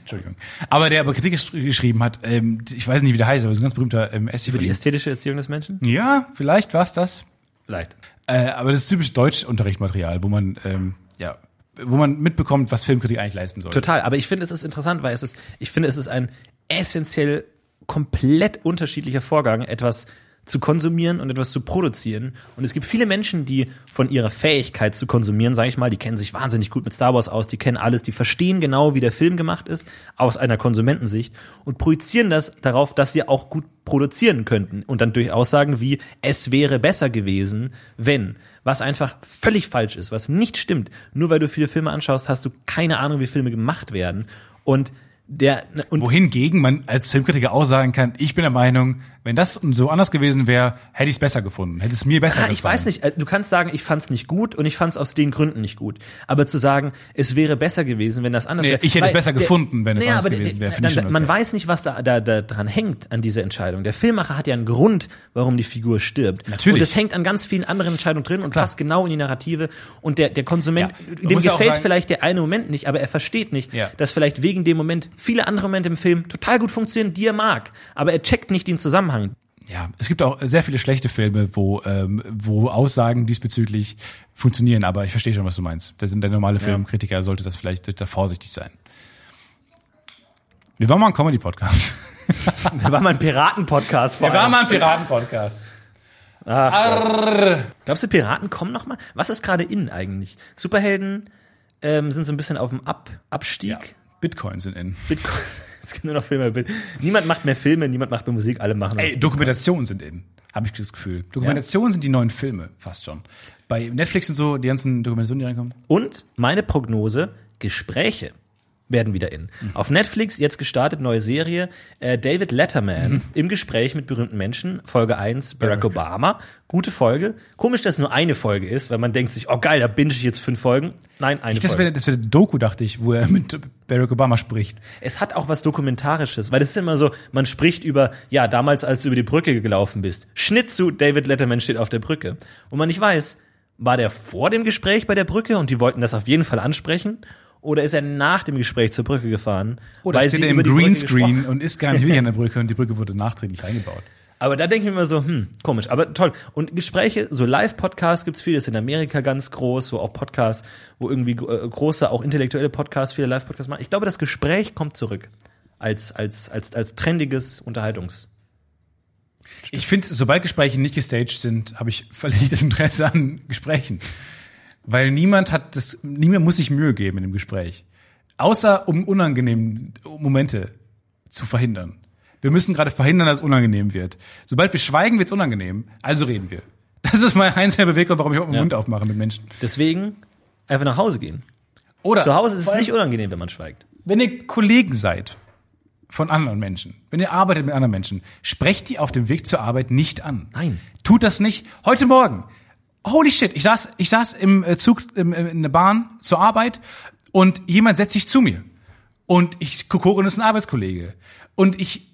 Entschuldigung. Aber der über Kritik gesch- geschrieben hat, ähm, ich weiß nicht, wie der heißt, aber ist ein ganz berühmter ähm, Essay Über die ästhetische Erziehung des Menschen? Ja, vielleicht war's das. Vielleicht. Äh, aber das ist typisch Deutschunterrichtmaterial, wo man, ähm, ja, wo man mitbekommt, was Filmkritik eigentlich leisten soll. Total, aber ich finde, es ist interessant, weil es ist, ich finde, es ist ein essentiell komplett unterschiedlicher Vorgang, etwas zu konsumieren und etwas zu produzieren. Und es gibt viele Menschen, die von ihrer Fähigkeit zu konsumieren, sage ich mal, die kennen sich wahnsinnig gut mit Star Wars aus, die kennen alles, die verstehen genau, wie der Film gemacht ist, aus einer Konsumentensicht und projizieren das darauf, dass sie auch gut produzieren könnten und dann durch Aussagen wie es wäre besser gewesen, wenn, was einfach völlig falsch ist, was nicht stimmt. Nur weil du viele Filme anschaust, hast du keine Ahnung, wie Filme gemacht werden und der und Wohingegen man als Filmkritiker auch sagen kann, ich bin der Meinung, wenn das so anders gewesen wäre, hätte ich es besser gefunden, hätte es mir besser Ah, gefallen. ich weiß nicht, äh, du kannst sagen, ich fand's nicht gut und ich fand's aus den Gründen nicht gut. Aber zu sagen, es wäre besser gewesen, wenn das anders Nee, wäre. ich hätte es besser gefunden, wenn es naja, anders aber gewesen der- wäre, finde ich dann- schon Man okay. weiß nicht, was da, da, da dran hängt an dieser Entscheidung. Der Filmmacher hat ja einen Grund, warum die Figur stirbt. Natürlich. Und es hängt an ganz vielen anderen Entscheidungen drin und passt genau in die Narrative. Und der, der Konsument, Ja, dem gefällt sagen- vielleicht der eine Moment nicht, aber er versteht nicht, Ja. dass vielleicht wegen dem Moment viele andere Momente im Film total gut funktionieren, die er mag. Aber er checkt nicht den Zusammenhang. Ja, es gibt auch sehr viele schlechte Filme, wo, ähm, wo Aussagen diesbezüglich funktionieren, aber ich verstehe schon, was du meinst. Der, der normale Filmkritiker sollte das vielleicht da vorsichtig sein. Wir waren mal ein Comedy-Podcast. [laughs] Wir waren mal ein Piraten-Podcast vor Wir waren mal ein Piraten-Podcast. Glaubst du, Piraten kommen noch mal? Was ist gerade in eigentlich? Superhelden ähm, sind so ein bisschen auf dem Ab Abstieg. Ja. Bitcoins sind in. Bitcoin. [laughs] Jetzt gibt nur noch Filme. Niemand macht mehr Filme, niemand macht mehr Musik, alle machen. Ey, Dokumentationen sind in, habe ich das Gefühl. Dokumentationen sind die neuen Filme, fast schon. Bei Netflix und so, die ganzen Dokumentationen, die reinkommen. Und meine Prognose: Gespräche werden wieder in. Auf Netflix jetzt gestartet neue Serie äh, David Letterman im Gespräch mit berühmten Menschen Folge 1 Barack Obama gute Folge komisch dass es nur eine Folge ist weil man denkt sich oh geil da binge ich jetzt fünf Folgen nein eine Das Folge wäre das wär Doku, dachte ich, wo er mit Barack Obama spricht. es hat auch was Dokumentarisches, weil das ist immer so, man spricht über, ja, damals, als du über die Brücke gelaufen bist. Schnitt zu, David Letterman steht auf der Brücke. Und man nicht weiß, war der vor dem Gespräch bei der Brücke und die wollten das auf jeden Fall ansprechen? Oder ist er nach dem Gespräch zur Brücke gefahren? Oder weil steht er im Greenscreen und ist gar nicht wirklich an der Brücke und die Brücke wurde nachträglich eingebaut. [laughs] Aber da denke ich mir immer so, hm, komisch, aber toll. Und Gespräche, so Live-Podcasts gibt's viele, das ist in Amerika ganz groß, so auch Podcasts, wo irgendwie äh, große, auch intellektuelle Podcasts, viele Live-Podcasts machen. Ich glaube, das Gespräch kommt zurück als, als, als, als trendiges Unterhaltungs. Ich finde, sobald Gespräche nicht gestaged sind, habe ich völlig das Interesse an Gesprächen. Weil niemand hat das, niemand muss sich Mühe geben in dem Gespräch. Außer um unangenehme Momente zu verhindern. Wir müssen gerade verhindern, dass es unangenehm wird. Sobald wir schweigen, wird es unangenehm. Also reden wir. Das ist mein [laughs] einziger Beweggrund, warum ich überhaupt den Ja. Mund aufmache mit Menschen. Deswegen einfach nach Hause gehen. Oder Zu Hause ist es nicht unangenehm, wenn man schweigt. Wenn ihr Kollegen seid von anderen Menschen, wenn ihr arbeitet mit anderen Menschen, sprecht die auf dem Weg zur Arbeit nicht an. Nein. Tut das nicht. Heute Morgen. Holy shit, ich saß, ich saß im äh, Zug, im, im- in der Bahn zur Arbeit und jemand setzt sich zu mir. Und ich gucke hoch und es ist ein Arbeitskollege. Und ich,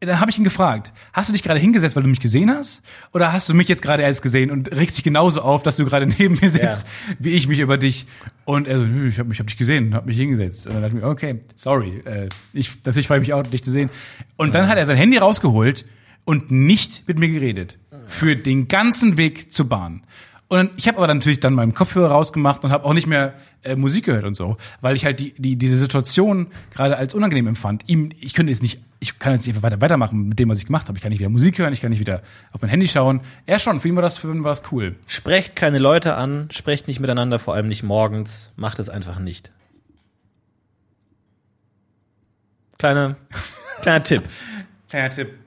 dann habe ich ihn gefragt, hast du dich gerade hingesetzt, weil du mich gesehen hast? Oder hast du mich jetzt gerade erst gesehen und regst dich genauso auf, dass du gerade [laughs] neben mir sitzt, wie ich mich über dich? Und er so, nö, ich habe ich hab dich gesehen habe mich hingesetzt. Und dann dachte ich mir, okay, sorry, äh, ich, natürlich freue ich mich auch, dich zu sehen. Und dann hat er sein Handy rausgeholt und nicht mit mir geredet. Für den ganzen Weg zur Bahn. Und ich habe aber dann natürlich dann meinen Kopfhörer rausgemacht und habe auch nicht mehr äh, Musik gehört und so, weil ich halt die, die diese Situation gerade als unangenehm empfand. Ihm, ich könnte jetzt nicht, ich kann jetzt nicht einfach weiter weitermachen mit dem, was ich gemacht habe. Ich kann nicht wieder Musik hören, ich kann nicht wieder auf mein Handy schauen. Er schon, für ihn war das, für ihn war das cool. Sprecht keine Leute an, sprecht nicht miteinander, vor allem nicht morgens. Macht es einfach nicht. Kleiner, kleiner Tipp. Kleiner Tipp.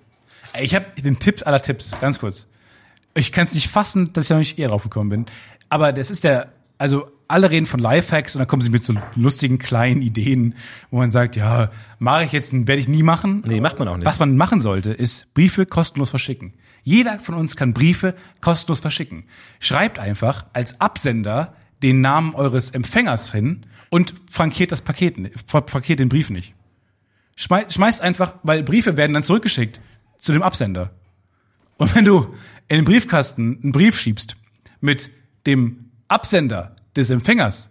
Ich habe den Tipp aller Tipps, ganz kurz. Ich kann es nicht fassen, dass ich da nicht eher drauf gekommen bin. Aber das ist der, also alle reden von Lifehacks und dann kommen sie mit so lustigen kleinen Ideen, wo man sagt, ja, mache ich jetzt, werde ich nie machen. Nee, macht man auch nicht. Was man machen sollte, ist Briefe kostenlos verschicken. Jeder von uns kann Briefe kostenlos verschicken. Schreibt einfach als Absender den Namen eures Empfängers hin und frankiert das Paket, frankiert den Brief nicht. Schmei schmeißt einfach, weil Briefe werden dann zurückgeschickt zu dem Absender. Und wenn du in den Briefkasten einen Brief schiebst mit dem Absender des Empfängers,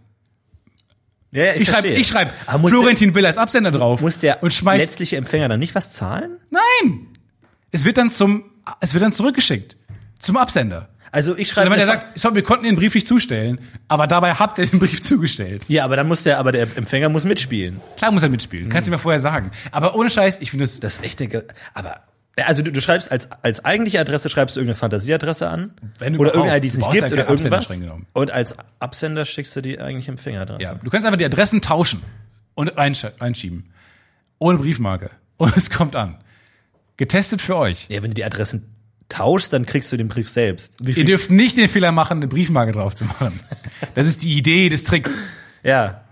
Ja, ja, ich ich schreibe Aber muss Florentin Will als Absender drauf muss der und schmeißt letztliche Empfänger dann nicht was zahlen? Nein! Es wird dann zum, es wird dann zurückgeschickt. Zum Absender. Also ich schreibe. wenn der sagt, sorry, wir konnten den Brief nicht zustellen, aber dabei habt ihr den Brief [laughs] zugestellt. ja, aber dann muss der, aber der Empfänger muss mitspielen. Klar muss er mitspielen, kannst du mir vorher sagen. Aber ohne Scheiß, ich finde es, Das ist echt eine, aber also du, du schreibst als als eigentliche Adresse schreibst du irgendeine Fantasieadresse an Wenn oder irgendeine, die es Du nicht gibt oder irgendwas. Und als Absender schickst du die eigentliche Empfängeradresse. ja, du kannst einfach die Adressen tauschen und reinschieben. Ohne Briefmarke. [laughs] Und es kommt an. Getestet für euch. Ja, wenn du die Adressen tauschst, dann kriegst du den Brief selbst. Wie Ihr dürft nicht den Fehler machen, eine Briefmarke drauf zu machen. [laughs] Das ist die Idee des Tricks. Ja.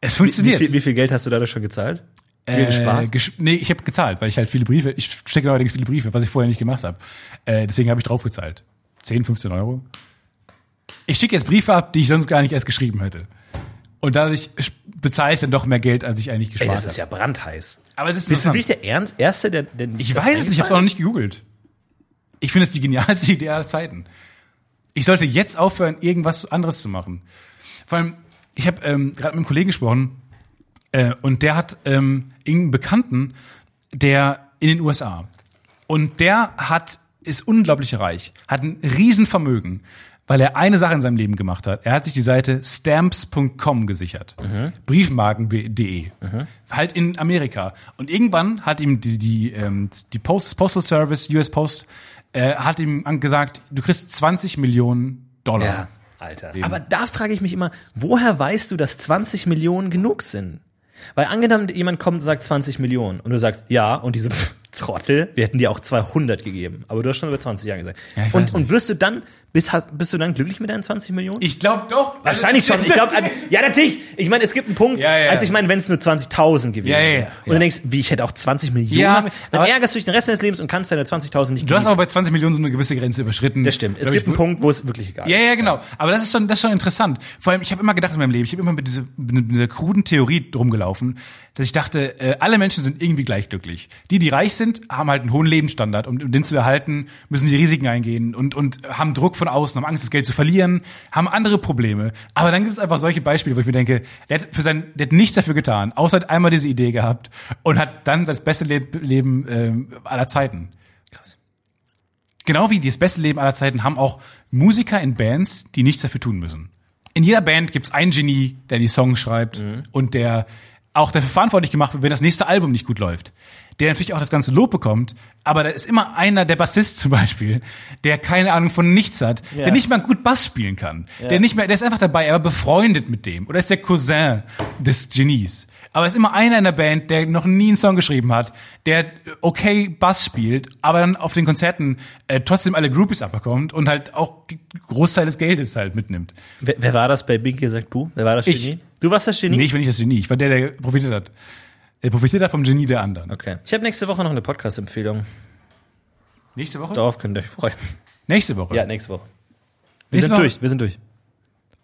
Es Wie funktioniert. viel, wie viel Geld hast du dadurch schon gezahlt? Äh, gespart? nee, ich habe gezahlt, weil ich halt viele Briefe, ich stecke allerdings viele Briefe, was ich vorher nicht gemacht habe. Äh, deswegen habe ich drauf gezahlt. 10, 15 Euro. Ich schicke jetzt Briefe ab, die ich sonst gar nicht erst geschrieben hätte. Und dadurch bezahle ich dann doch mehr Geld, als ich eigentlich gespart das ist habe. ja brandheiß. Aber es ist Bist du wirklich der Ernst, Erste, der, der Ich weiß es nicht, ich habe es auch noch nicht gegoogelt. Ich finde es die genialste [laughs] Idee aller Zeiten. Ich sollte jetzt aufhören, irgendwas anderes zu machen. Vor allem, ich habe ähm, gerade mit einem Kollegen gesprochen äh, und der hat ähm, irgendeinen Bekannten, der in den USA und der hat ist unglaublich reich, hat ein Riesenvermögen, weil er eine Sache in seinem Leben gemacht hat. Er hat sich die Seite stamps.com gesichert. Briefmarken.de. Halt in Amerika. Und irgendwann hat ihm die, die, ähm, die Post, Postal Service, US Post, äh, hat ihm gesagt, du kriegst 20 Millionen Dollar. Ja, Alter. Aber da frage ich mich immer, woher weißt du, dass 20 Millionen genug sind? Weil angenommen, jemand kommt und sagt 20 Millionen und du sagst, ja, und die so, pff, Trottel, wir hätten dir auch 200 gegeben. Aber du hast schon über 20 Jahre gesagt. Ja, und, und wirst du dann, bist, bist du dann glücklich mit deinen 20 Millionen? Ich glaube doch. Wahrscheinlich schon. Ich glaube, ja, natürlich. Ich meine, es gibt einen Punkt, Ja, ja, ja. als ich meine, wenn es nur 20.000 gewesen Ja, ja, ja. wäre. Und du denkst, wie, ich hätte auch 20 Millionen. Ja, dann ärgerst du dich den Rest deines Lebens und kannst deine 20.000 nicht Du hast aber bei 20 Millionen so eine gewisse Grenze überschritten. Das stimmt. Es Glaub gibt einen Punkt, wo es wirklich egal Ja, ist. ja, genau. Aber das ist schon, das ist schon interessant. Vor allem, ich habe immer gedacht in meinem Leben, ich habe immer mit dieser, mit dieser kruden Theorie rumgelaufen, dass ich dachte, äh, alle Menschen sind irgendwie gleich glücklich. Die, die reich sind, haben halt einen hohen Lebensstandard. Um, um den zu erhalten, müssen sie Risiken eingehen und, und haben Druck von außen, haben Angst, das Geld zu verlieren, haben andere Probleme. Aber dann gibt es einfach solche Beispiele, wo ich mir denke, der hat, für sein, der hat nichts dafür getan, außer hat einmal diese Idee gehabt und hat dann das beste Leb Leben ähm, aller Zeiten. Genau wie das beste Leben aller Zeiten haben auch Musiker in Bands, die nichts dafür tun müssen. In jeder Band gibt's einen Genie, der die Songs schreibt und der auch dafür verantwortlich gemacht wird, wenn das nächste Album nicht gut läuft. Der natürlich auch das ganze Lob bekommt, aber da ist immer einer, der Bassist zum Beispiel, der keine Ahnung von nichts hat, Ja. der nicht mal gut Bass spielen kann, der nicht mehr, der ist einfach dabei, er war befreundet mit dem oder ist der Cousin des Genies. Aber es ist immer einer in der Band, der noch nie einen Song geschrieben hat, der okay Bass spielt, aber dann auf den Konzerten äh, trotzdem alle Groupies abbekommt und halt auch Großteil des Geldes halt mitnimmt. Wer, wer war das bei Binky sagt Buh? Wer war das Ich. Du warst das Genie? Nee, ich war nicht das Genie, ich war der, der profitiert hat. Der profitiert hat vom Genie der anderen. Okay. Ich habe nächste Woche noch eine Podcast-Empfehlung. Nächste Woche? Darauf könnt ihr euch freuen. Nächste Woche. Ja, nächste Woche. Wir Nächste sind Woche? durch, wir sind durch.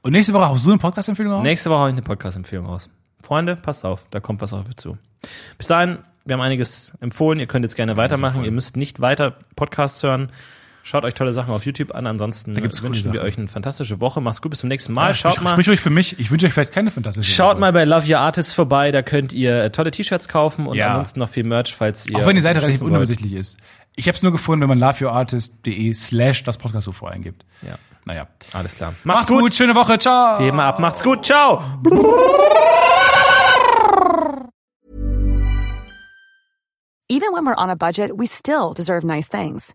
Und nächste Woche haust du eine Podcast-Empfehlung raus? Nächste Woche habe ich eine Podcast-Empfehlung raus. Freunde, passt auf, da kommt was auf euch zu. Bis dahin, wir haben einiges empfohlen, ihr könnt jetzt gerne weitermachen, ihr müsst nicht weiter Podcasts hören. Schaut euch tolle Sachen auf YouTube an, ansonsten wünschen wir euch eine fantastische Woche. Macht's gut, bis zum nächsten Mal. Ja, Schaut sprich, mal. sprich ruhig für mich. Ich wünsche euch vielleicht keine fantastische Schaut Woche. mal bei Love Your Artist vorbei, da könnt ihr äh, tolle T-Shirts kaufen und Ja. ansonsten noch viel Merch, falls ihr. Auch wenn die Seite relativ unübersichtlich ist. Ich habe es nur gefunden, wenn man loveyourartist.de slash das Podcast UFO eingibt. Ja, Naja. alles klar. Macht's gut. schöne Woche, ciao. Geh mal ab, macht's gut, ciao! Even when we're on a budget, we still deserve nice things.